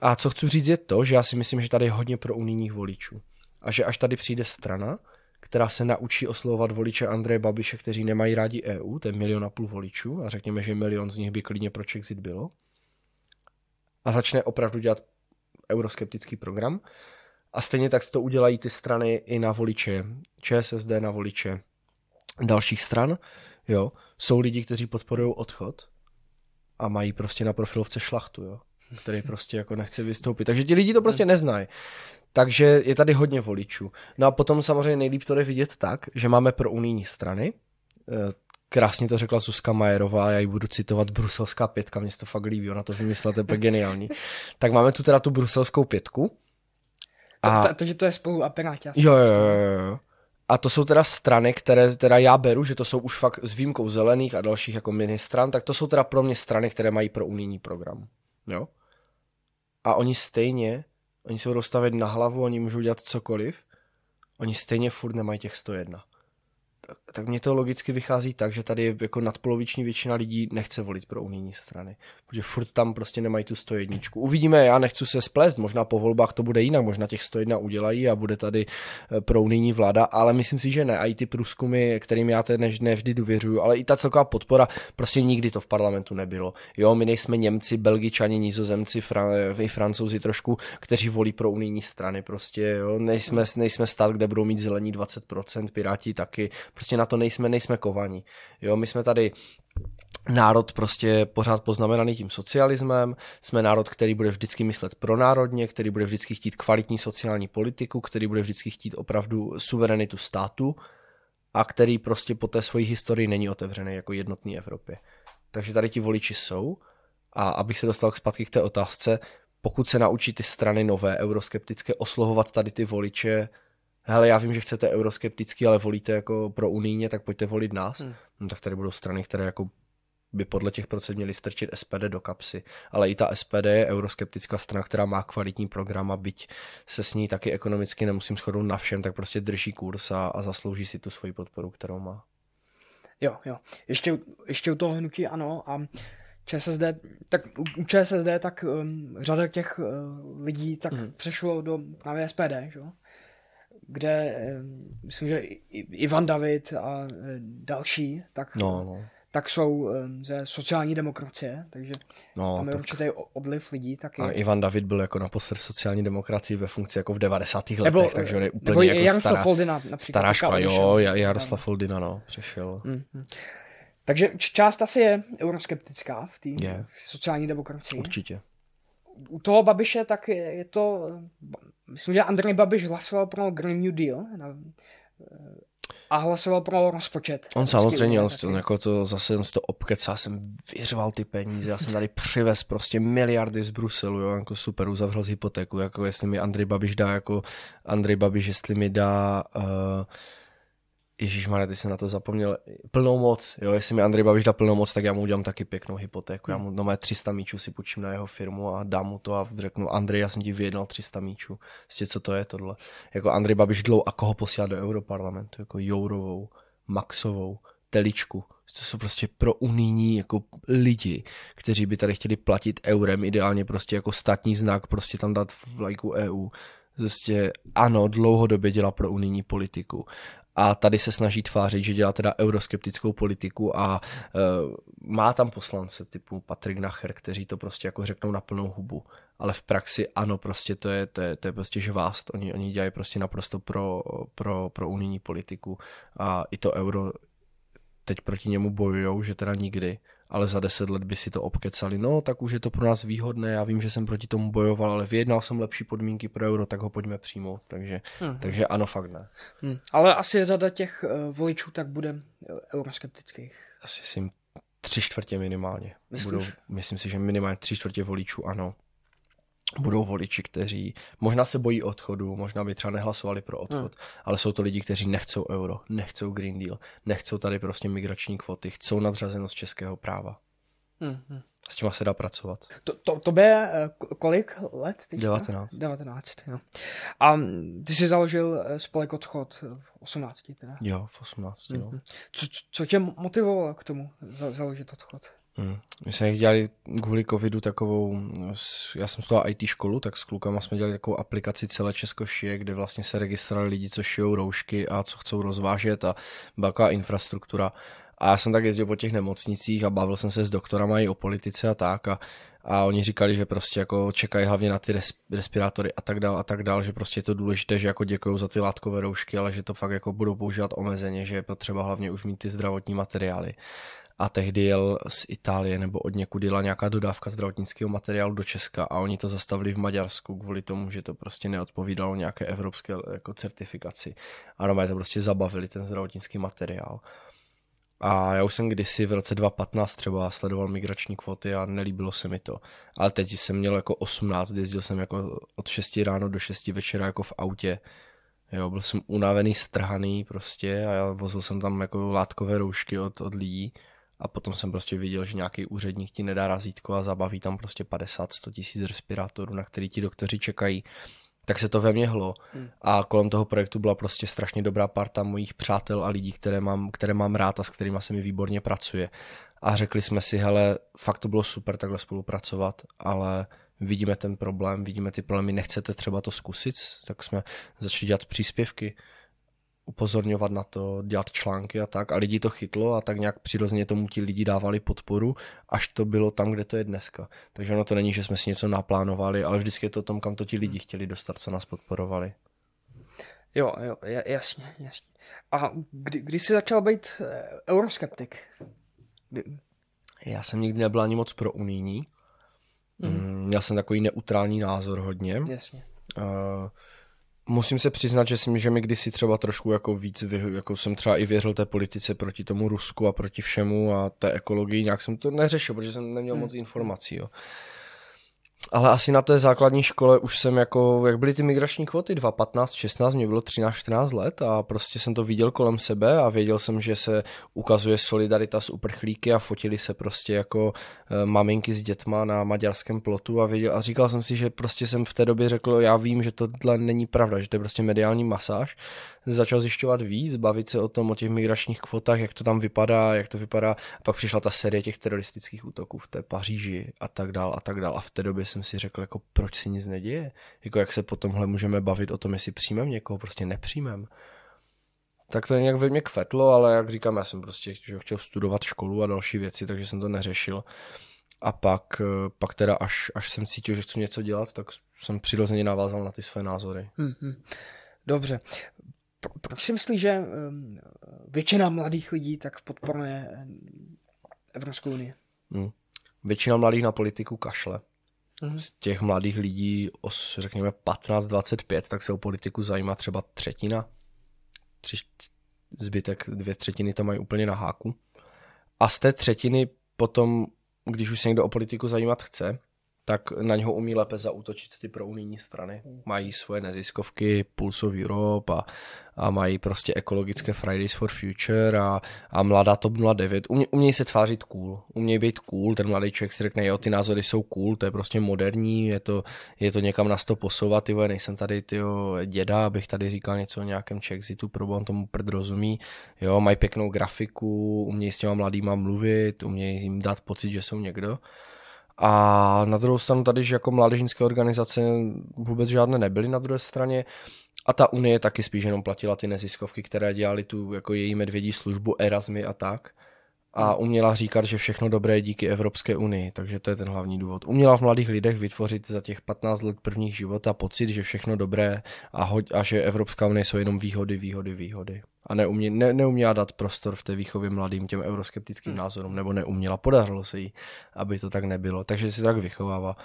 A co chci říct je to, že já si myslím, že tady je hodně pro unijních voličů. A že až tady přijde strana, která se naučí oslovovat voliče Andreje Babiše, kteří nemají rádi EU, to je milion a půl voličů, a řekněme, že milion z nich by klidně pro Czexit bylo, a začne opravdu dělat euroskeptický program. A stejně tak to udělají ty strany i na voliče ČSSD, na voliče dalších stran. Jo. Jsou lidi, kteří podporují odchod a mají prostě na profilovce šlachtu, jo, který prostě jako nechce vystoupit. Takže ti lidi to prostě neznají. Takže je tady hodně voličů. No a potom samozřejmě nejlíp to jde vidět tak, že máme pro unijní strany, eh, krásně to řekla Zuzka Majerová, já ji budu citovat, bruselská pětka, mě se to fakt líbí, ona to vymyslela, to je geniální. Tak máme tu teda tu bruselskou pětku. A... To, to, že to je spolu a Piráti. Jo, jo, jo, jo. A to jsou teda strany, které teda já beru, že to jsou už fakt s výjimkou zelených a dalších jako ministran, tak to jsou teda pro mě strany, které mají pro unijní program. Jo? A oni stejně Oni se budou stavit na hlavu, oni můžou dělat cokoliv, oni stejně furt nemají těch 101 tak, mně to logicky vychází tak, že tady jako nadpoloviční většina lidí nechce volit pro unijní strany, protože furt tam prostě nemají tu 101. Uvidíme, já nechci se splést, možná po volbách to bude jinak, možná těch 101 udělají a bude tady eh, pro unijní vláda, ale myslím si, že ne. A i ty průzkumy, kterým já teď nevždy důvěřuju, ale i ta celková podpora, prostě nikdy to v parlamentu nebylo. Jo, my nejsme Němci, Belgičani, Nizozemci, Fran- i Francouzi trošku, kteří volí pro unijní strany, prostě jo, nejsme, nejsme stát, kde budou mít zelení 20%, Piráti taky, Prostě na to nejsme, nejsme kovaní. Jo, my jsme tady národ prostě pořád poznamenaný tím socialismem, jsme národ, který bude vždycky myslet pronárodně, který bude vždycky chtít kvalitní sociální politiku, který bude vždycky chtít opravdu suverenitu státu a který prostě po té svojí historii není otevřený jako jednotný Evropě. Takže tady ti voliči jsou a abych se dostal zpátky k té otázce, pokud se naučí ty strany nové euroskeptické oslovovat tady ty voliče hele, já vím, že chcete euroskeptický, ale volíte jako pro unijně, tak pojďte volit nás. Hmm. No, tak tady budou strany, které jako by podle těch procent měly strčit SPD do kapsy. Ale i ta SPD je euroskeptická strana, která má kvalitní program a byť se s ní taky ekonomicky nemusím shodnout na všem, tak prostě drží kurz a, a zaslouží si tu svoji podporu, kterou má. Jo, jo. Ještě, ještě u toho hnutí ano a ČSSD, tak u ČSSD tak um, řada těch uh, lidí tak hmm. přešlo do právě SPD, že? Kde myslím, že Ivan David a eh, další, tak, no, no. tak jsou ze sociální demokracie, takže no, tam je tak... určitý odliv lidí taky. A Ivan David byl jako naposled v sociální demokracii ve funkci jako v 90. letech, nebo, takže on je úplně nebo jako Jaroslav stará, Foldina, stará škola, jo, Jaroslav no. Foldina, no, přešel. Mm-hmm. Takže část asi je euroskeptická v té sociální demokracii. Určitě. U toho Babiše tak je, je to myslím, že Andrej Babiš hlasoval pro Green New Deal a hlasoval pro rozpočet. On samozřejmě, on, on jako to zase on to obkecá, jsem vyřval ty peníze, já jsem tady přivez prostě miliardy z Bruselu, jo, jako super, uzavřel z hypotéku, jako jestli mi Andrej Babiš dá, jako Andrej Babiš, jestli mi dá uh, Ježíš Maria, ty jsem na to zapomněl. Plnou moc, jo, jestli mi Andrej Babiš dá plnou moc, tak já mu udělám taky pěknou hypotéku. Já mu no mé 300 míčů si půjčím na jeho firmu a dám mu to a řeknu, Andrej, já jsem ti vyjednal 300 míčů. Vlastně, co to je tohle? Jako Andrej Babiš dlou a koho posílá do Europarlamentu? Jako Jourovou, Maxovou, Teličku. To jsou prostě pro unijní jako lidi, kteří by tady chtěli platit eurem, ideálně prostě jako státní znak, prostě tam dát v lajku EU Prostě ano, dlouhodobě dělá pro unijní politiku a tady se snaží tvářit, že dělá teda euroskeptickou politiku a uh, má tam poslance typu Patrik Nacher, kteří to prostě jako řeknou na plnou hubu. Ale v praxi ano, prostě to je, to je, to je prostě žvást. Oni, oni dělají prostě naprosto pro, pro, pro unijní politiku a i to euro teď proti němu bojujou, že teda nikdy ale za deset let by si to obkecali. No, tak už je to pro nás výhodné, já vím, že jsem proti tomu bojoval, ale vyjednal jsem lepší podmínky pro euro, tak ho pojďme přijmout. Takže, hmm. takže ano, fakt ne. Hmm. Ale asi řada těch uh, voličů tak bude eh, euroskeptických. Asi si tři čtvrtě minimálně. Budou, myslím si, že minimálně tři čtvrtě voličů, ano budou voliči, kteří možná se bojí odchodu, možná by třeba nehlasovali pro odchod, hmm. ale jsou to lidi, kteří nechcou euro, nechcou Green Deal, nechcou tady prostě migrační kvoty, chcou nadřazenost českého práva. Hmm. S tím se dá pracovat. To, to, to je eh, kolik let? Teďka? 19. 19, jo. A ty jsi založil eh, spolek Odchod v 18 teda? Jo, v 18, mm-hmm. no. Co, co tě motivovalo k tomu založit Odchod? Hmm. My jsme dělali kvůli covidu takovou, já jsem studoval IT školu, tak s klukama jsme dělali takovou aplikaci celé Česko šije, kde vlastně se registrovali lidi, co šijou roušky a co chcou rozvážet a taková infrastruktura. A já jsem tak jezdil po těch nemocnicích a bavil jsem se s doktorama i o politice a tak a, a oni říkali, že prostě jako čekají hlavně na ty res, respirátory a tak dál a tak dál, že prostě je to důležité, že jako děkují za ty látkové roušky, ale že to fakt jako budou používat omezeně, že je potřeba hlavně už mít ty zdravotní materiály a tehdy jel z Itálie nebo od někud jela nějaká dodávka zdravotnického materiálu do Česka a oni to zastavili v Maďarsku kvůli tomu, že to prostě neodpovídalo nějaké evropské jako certifikaci. A normálně to prostě zabavili ten zdravotnický materiál. A já už jsem kdysi v roce 2015 třeba sledoval migrační kvoty a nelíbilo se mi to. Ale teď jsem měl jako 18, jezdil jsem jako od 6 ráno do 6 večera jako v autě. Jo, byl jsem unavený, strhaný prostě a já vozil jsem tam jako látkové roušky od, od lidí a potom jsem prostě viděl, že nějaký úředník ti nedá razítko a zabaví tam prostě 50-100 tisíc respirátorů, na který ti doktoři čekají. Tak se to ve mně hlo hmm. a kolem toho projektu byla prostě strašně dobrá parta mojich přátel a lidí, které mám, které mám rád a s kterými se mi výborně pracuje. A řekli jsme si, hele, fakt to bylo super takhle spolupracovat, ale vidíme ten problém, vidíme ty problémy, nechcete třeba to zkusit, tak jsme začali dělat příspěvky upozorňovat na to, dělat články a tak a lidi to chytlo a tak nějak přirozeně tomu ti lidi dávali podporu, až to bylo tam, kde to je dneska. Takže ono to není, že jsme si něco naplánovali, ale vždycky je to tom, kam to ti lidi chtěli dostat, co nás podporovali. Jo, jo, jasně, jasně. A kdy, kdy jsi začal být eh, euroskeptik? Kdy? Já jsem nikdy nebyl ani moc pro unijní. Mm. Měl jsem takový neutrální názor hodně. Jasně. Uh, Musím se přiznat, že, jsem, že mi kdysi třeba trošku jako víc, vy, jako jsem třeba i věřil té politice proti tomu Rusku a proti všemu a té ekologii, nějak jsem to neřešil, protože jsem neměl hmm. moc informací. Jo ale asi na té základní škole už jsem jako, jak byly ty migrační kvoty, 2, 15, 16, mě bylo 13, 14 let a prostě jsem to viděl kolem sebe a věděl jsem, že se ukazuje solidarita s uprchlíky a fotili se prostě jako e, maminky s dětma na maďarském plotu a, věděl, a říkal jsem si, že prostě jsem v té době řekl, já vím, že tohle není pravda, že to je prostě mediální masáž, začal zjišťovat víc, bavit se o tom, o těch migračních kvotách, jak to tam vypadá, jak to vypadá. Pak přišla ta série těch teroristických útoků v té Paříži a tak dál a tak dál. A v té době jsem si řekl, jako proč se nic neděje? Jako jak se po tomhle můžeme bavit o tom, jestli přijmem někoho, prostě nepřijmem. Tak to nějak ve mně kvetlo, ale jak říkám, já jsem prostě chtěl studovat školu a další věci, takže jsem to neřešil. A pak, eh, pak teda až, až jsem cítil, že chci něco dělat, tak jsem přirozeně navázal na ty své názory. Hmm, Dobře proč si myslíš, že ehm, většina mladých lidí tak podporuje ehm, Evropskou unii? Hmm. Většina mladých na politiku kašle. Hmm. Z těch mladých lidí, os, řekněme 15-25, tak se o politiku zajímá třeba třetina. Tři, zbytek, dvě třetiny to mají úplně na háku. A z té třetiny potom, když už se někdo o politiku zajímat chce, tak na něho umí lépe zautočit ty prounijní strany. Mají svoje neziskovky, Pulse of Europe a, a mají prostě ekologické Fridays for Future a, a mladá TOP 09. Umě, umějí se tvářit cool, umějí být cool, ten mladý člověk si řekne, jo, ty názory jsou cool, to je prostě moderní, je to, je to někam na to posouvat, ty nejsem tady ty děda, abych tady říkal něco o nějakém Chexitu, on tomu prd rozumí, jo, mají pěknou grafiku, umějí s těma mladýma mluvit, umějí jim dát pocit, že jsou někdo A na druhou stranu tady, že jako mládežnické organizace vůbec žádné nebyly na druhé straně. A ta Unie taky spíš jenom platila ty neziskovky, které dělali tu jako její medvědí službu, Erasmy a tak. A uměla říkat, že všechno dobré je díky Evropské unii, takže to je ten hlavní důvod. Uměla v mladých lidech vytvořit za těch 15 let prvních života pocit, že všechno dobré a, hoď, a že Evropská unie jsou jenom výhody, výhody, výhody. A neumě, ne, neuměla dát prostor v té výchově mladým těm euroskeptickým hmm. názorům, nebo neuměla, podařilo se jí, aby to tak nebylo. Takže se tak vychovává.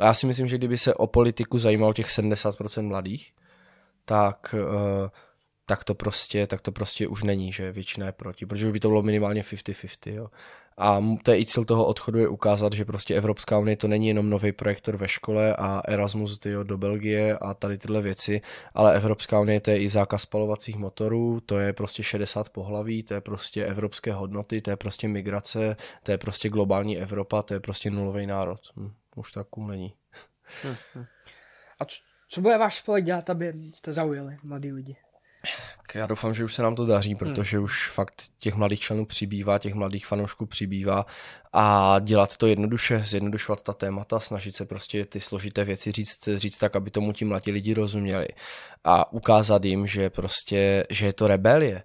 A já si myslím, že kdyby se o politiku zajímalo těch 70% mladých, tak, uh, tak, to prostě, tak to prostě už není, že většina je proti, protože by to bylo minimálně 50-50. Jo. A to je i cíl toho odchodu je ukázat, že prostě Evropská unie to není jenom nový projektor ve škole a Erasmus tyjo, do Belgie a tady tyhle věci, ale Evropská unie to je i zákaz spalovacích motorů, to je prostě 60 pohlaví, to je prostě evropské hodnoty, to je prostě migrace, to je prostě globální Evropa, to je prostě nulový národ. Hm, už tak není. Hm, hm. A co, co bude váš spolek dělat, aby jste zaujali mladí lidi? Já doufám, že už se nám to daří, protože hmm. už fakt těch mladých členů přibývá, těch mladých fanoušků přibývá. A dělat to jednoduše, zjednodušovat ta témata, snažit se prostě ty složité věci říct, říct tak, aby tomu ti mladí lidi rozuměli. A ukázat jim, že prostě, že je to rebelie,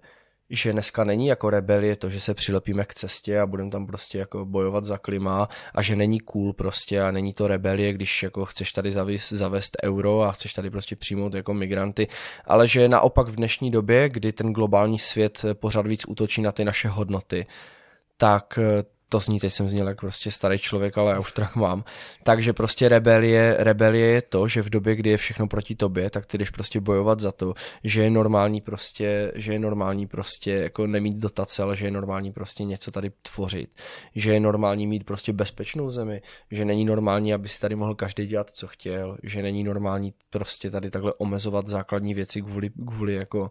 že dneska není jako rebelie to, že se přilepíme k cestě a budeme tam prostě jako bojovat za klima a že není cool prostě a není to rebelie, když jako chceš tady zavést, zavést euro a chceš tady prostě přijmout jako migranty, ale že naopak v dnešní době, kdy ten globální svět pořád víc útočí na ty naše hodnoty, tak to zní, teď jsem zněl jako prostě starý člověk, ale já už tak mám. Takže prostě rebelie, rebelie je to, že v době, kdy je všechno proti tobě, tak ty jdeš prostě bojovat za to, že je normální prostě, že je normální prostě jako nemít dotace, ale že je normální prostě něco tady tvořit. Že je normální mít prostě bezpečnou zemi, že není normální, aby si tady mohl každý dělat, co chtěl, že není normální prostě tady takhle omezovat základní věci kvůli, kvůli jako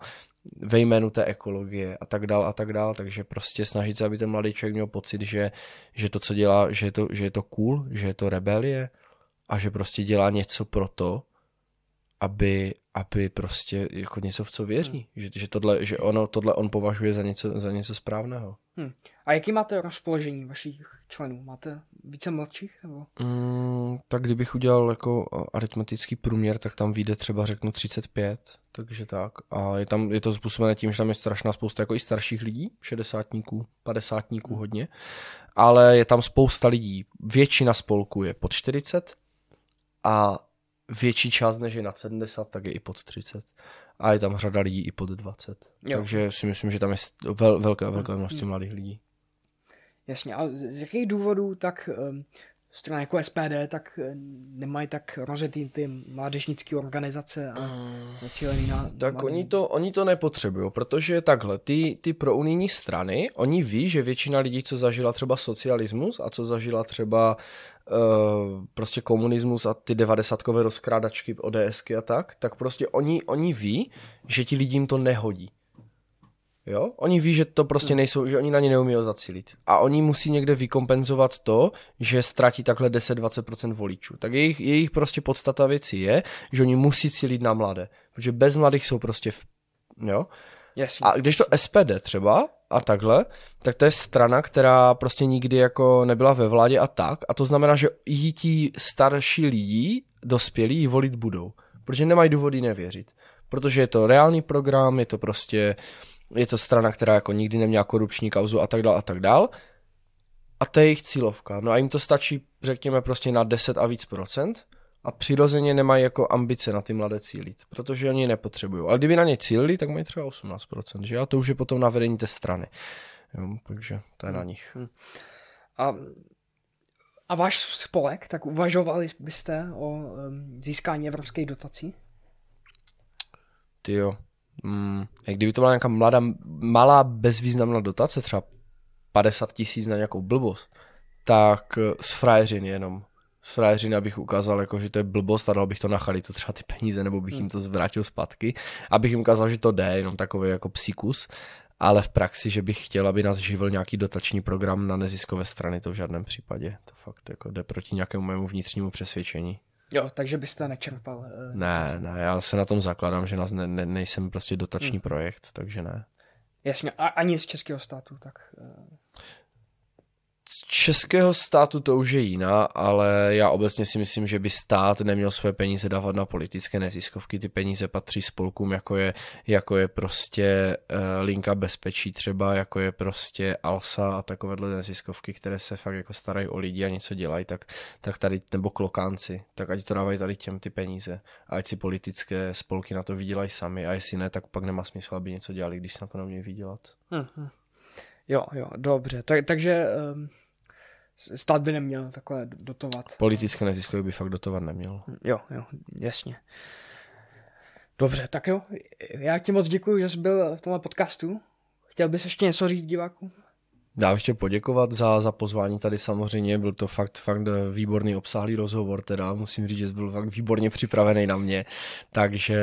ve jménu té ekologie a tak dál a tak dál, takže prostě snažit se, aby ten mladý člověk měl pocit, že, že to, co dělá, že je to, že je to cool, že je to rebelie a že prostě dělá něco pro to, aby, aby prostě jako něco v co věří, hmm. že, že, tohle, že ono, tohle on považuje za něco, za něco správného. Hmm. A jaký máte rozpoložení vašich členů? Máte více mladších? Nebo? Mm, tak kdybych udělal jako aritmetický průměr, tak tam vyjde třeba řeknu 35, takže tak. A je, tam, je to způsobené tím, že tam je strašná spousta jako i starších lidí, šedesátníků, padesátníků hmm. hodně, ale je tam spousta lidí. Většina spolků je pod 40 a větší část než je nad 70, tak je i pod 30 a je tam řada lidí i pod 20. Jo. Takže si myslím, že tam je vel, velké, velké množství mladých lidí. Jasně, a z jakých důvodů tak um, strana jako SPD tak eh, nemají tak rozjetý ty mládežnické organizace a zacílený na... Tak oni to, oni to nepotřebují, protože takhle, ty, ty prounijní strany, oni ví, že většina lidí, co zažila třeba socialismus a co zažila třeba uh, prostě komunismus a ty devadesátkové rozkrádačky ODSky a tak, tak prostě oni, oni ví, že ti lidím to nehodí. Jo? Oni ví, že to prostě hmm. nejsou, že oni na ně neumí zacílit. A oni musí někde vykompenzovat to, že ztratí takhle 10-20% voličů. Tak jejich, jejich prostě podstata věci je, že oni musí cílit na mladé. Protože bez mladých jsou prostě v... Jo? Yes. A když to SPD třeba a takhle, tak to je strana, která prostě nikdy jako nebyla ve vládě a tak. A to znamená, že jí ti starší lidi, dospělí, jí volit budou. Protože nemají důvody nevěřit. Protože je to reálný program, je to prostě je to strana, která jako nikdy neměla korupční kauzu a tak dál a tak dál. A to je jejich cílovka. No a jim to stačí, řekněme, prostě na 10 a víc procent a přirozeně nemají jako ambice na ty mladé cílit, protože oni nepotřebují. Ale kdyby na ně cílili, tak mají třeba 18%, že? A to už je potom na vedení té strany. Jo, takže to je na nich. Hmm. A, a váš spolek, tak uvažovali byste o um, získání evropských dotací? Ty jo, mm, kdyby to byla nějaká mladá, malá bezvýznamná dotace, třeba 50 tisíc na nějakou blbost, tak eh, z frajeřiny jenom. Z frajeřiny, abych ukázal, jako, že to je blbost a dal bych to na charitu třeba ty peníze, nebo bych jim to zvrátil zpátky, abych jim ukázal, že to jde, jenom takový jako psíkus, ale v praxi, že bych chtěl, aby nás živil nějaký dotační program na neziskové strany, to v žádném případě. To fakt jako jde proti nějakému mému vnitřnímu přesvědčení. Jo, takže byste nečerpal. Uh, ne, ne, já se na tom zakladám, že nás ne, ne, nejsem prostě dotační hmm. projekt, takže ne. Jasně, a ani z českého státu, tak... Uh... z českého státu to už je jiná, ale já obecně si myslím, že by stát neměl své peníze dávat na politické neziskovky. Ty peníze patří spolkům, jako je, jako je prostě uh, Linka bezpečí třeba, jako je prostě Alsa a takovéhle neziskovky, které se fakt jako starají o lidi a něco dělají, tak, tak tady, nebo klokánci, tak ať to dávají tady těm ty peníze. A ať si politické spolky na to vydělají sami a jestli ne, tak pak nemá smysl, aby něco dělali, když se na to nemějí vydělat. Mm-hmm. Jo, jo, dobře. Tak, takže um, stát by neměl takhle dotovat. Politické neziskové by fakt dotovat neměl. Hm, jo, jo, jasně. Dobře, tak jo. Já ti moc děkuji, že jsi byl v tomhle podcastu. Chtěl bys ještě něco říct divákům? Já bych chtěl poděkovat za, za pozvání tady samozřejmě, byl to fakt, fakt výborný obsáhlý rozhovor, teda musím říct, že byl fakt výborně připravený na mě, takže,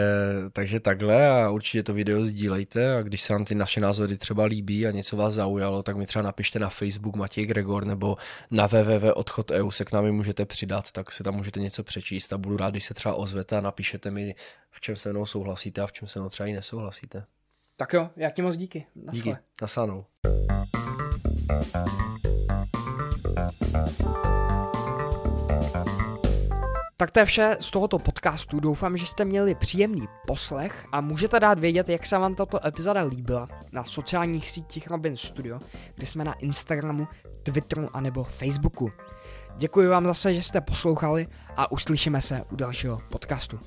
takže takhle a určitě to video sdílejte a když se vám ty naše názory třeba líbí a něco vás zaujalo, tak mi třeba napište na Facebook Matěj Gregor nebo na www.odchod.eu se k námi můžete přidat, tak si tam můžete něco přečíst a budu rád, když se třeba ozvete a napíšete mi, v čem se mnou souhlasíte a v čem se mnou třeba i nesouhlasíte. Tak jo, já ti moc díky. Nasle. Díky, nasanou. Tak to je vše z tohoto podcastu. Doufám, že jste měli příjemný poslech a můžete dát vědět, jak se vám tato epizoda líbila na sociálních sítích Robin Studio, kde jsme na Instagramu, Twitteru a nebo Facebooku. Děkuji vám zase, že jste poslouchali a uslyšíme se u dalšího podcastu.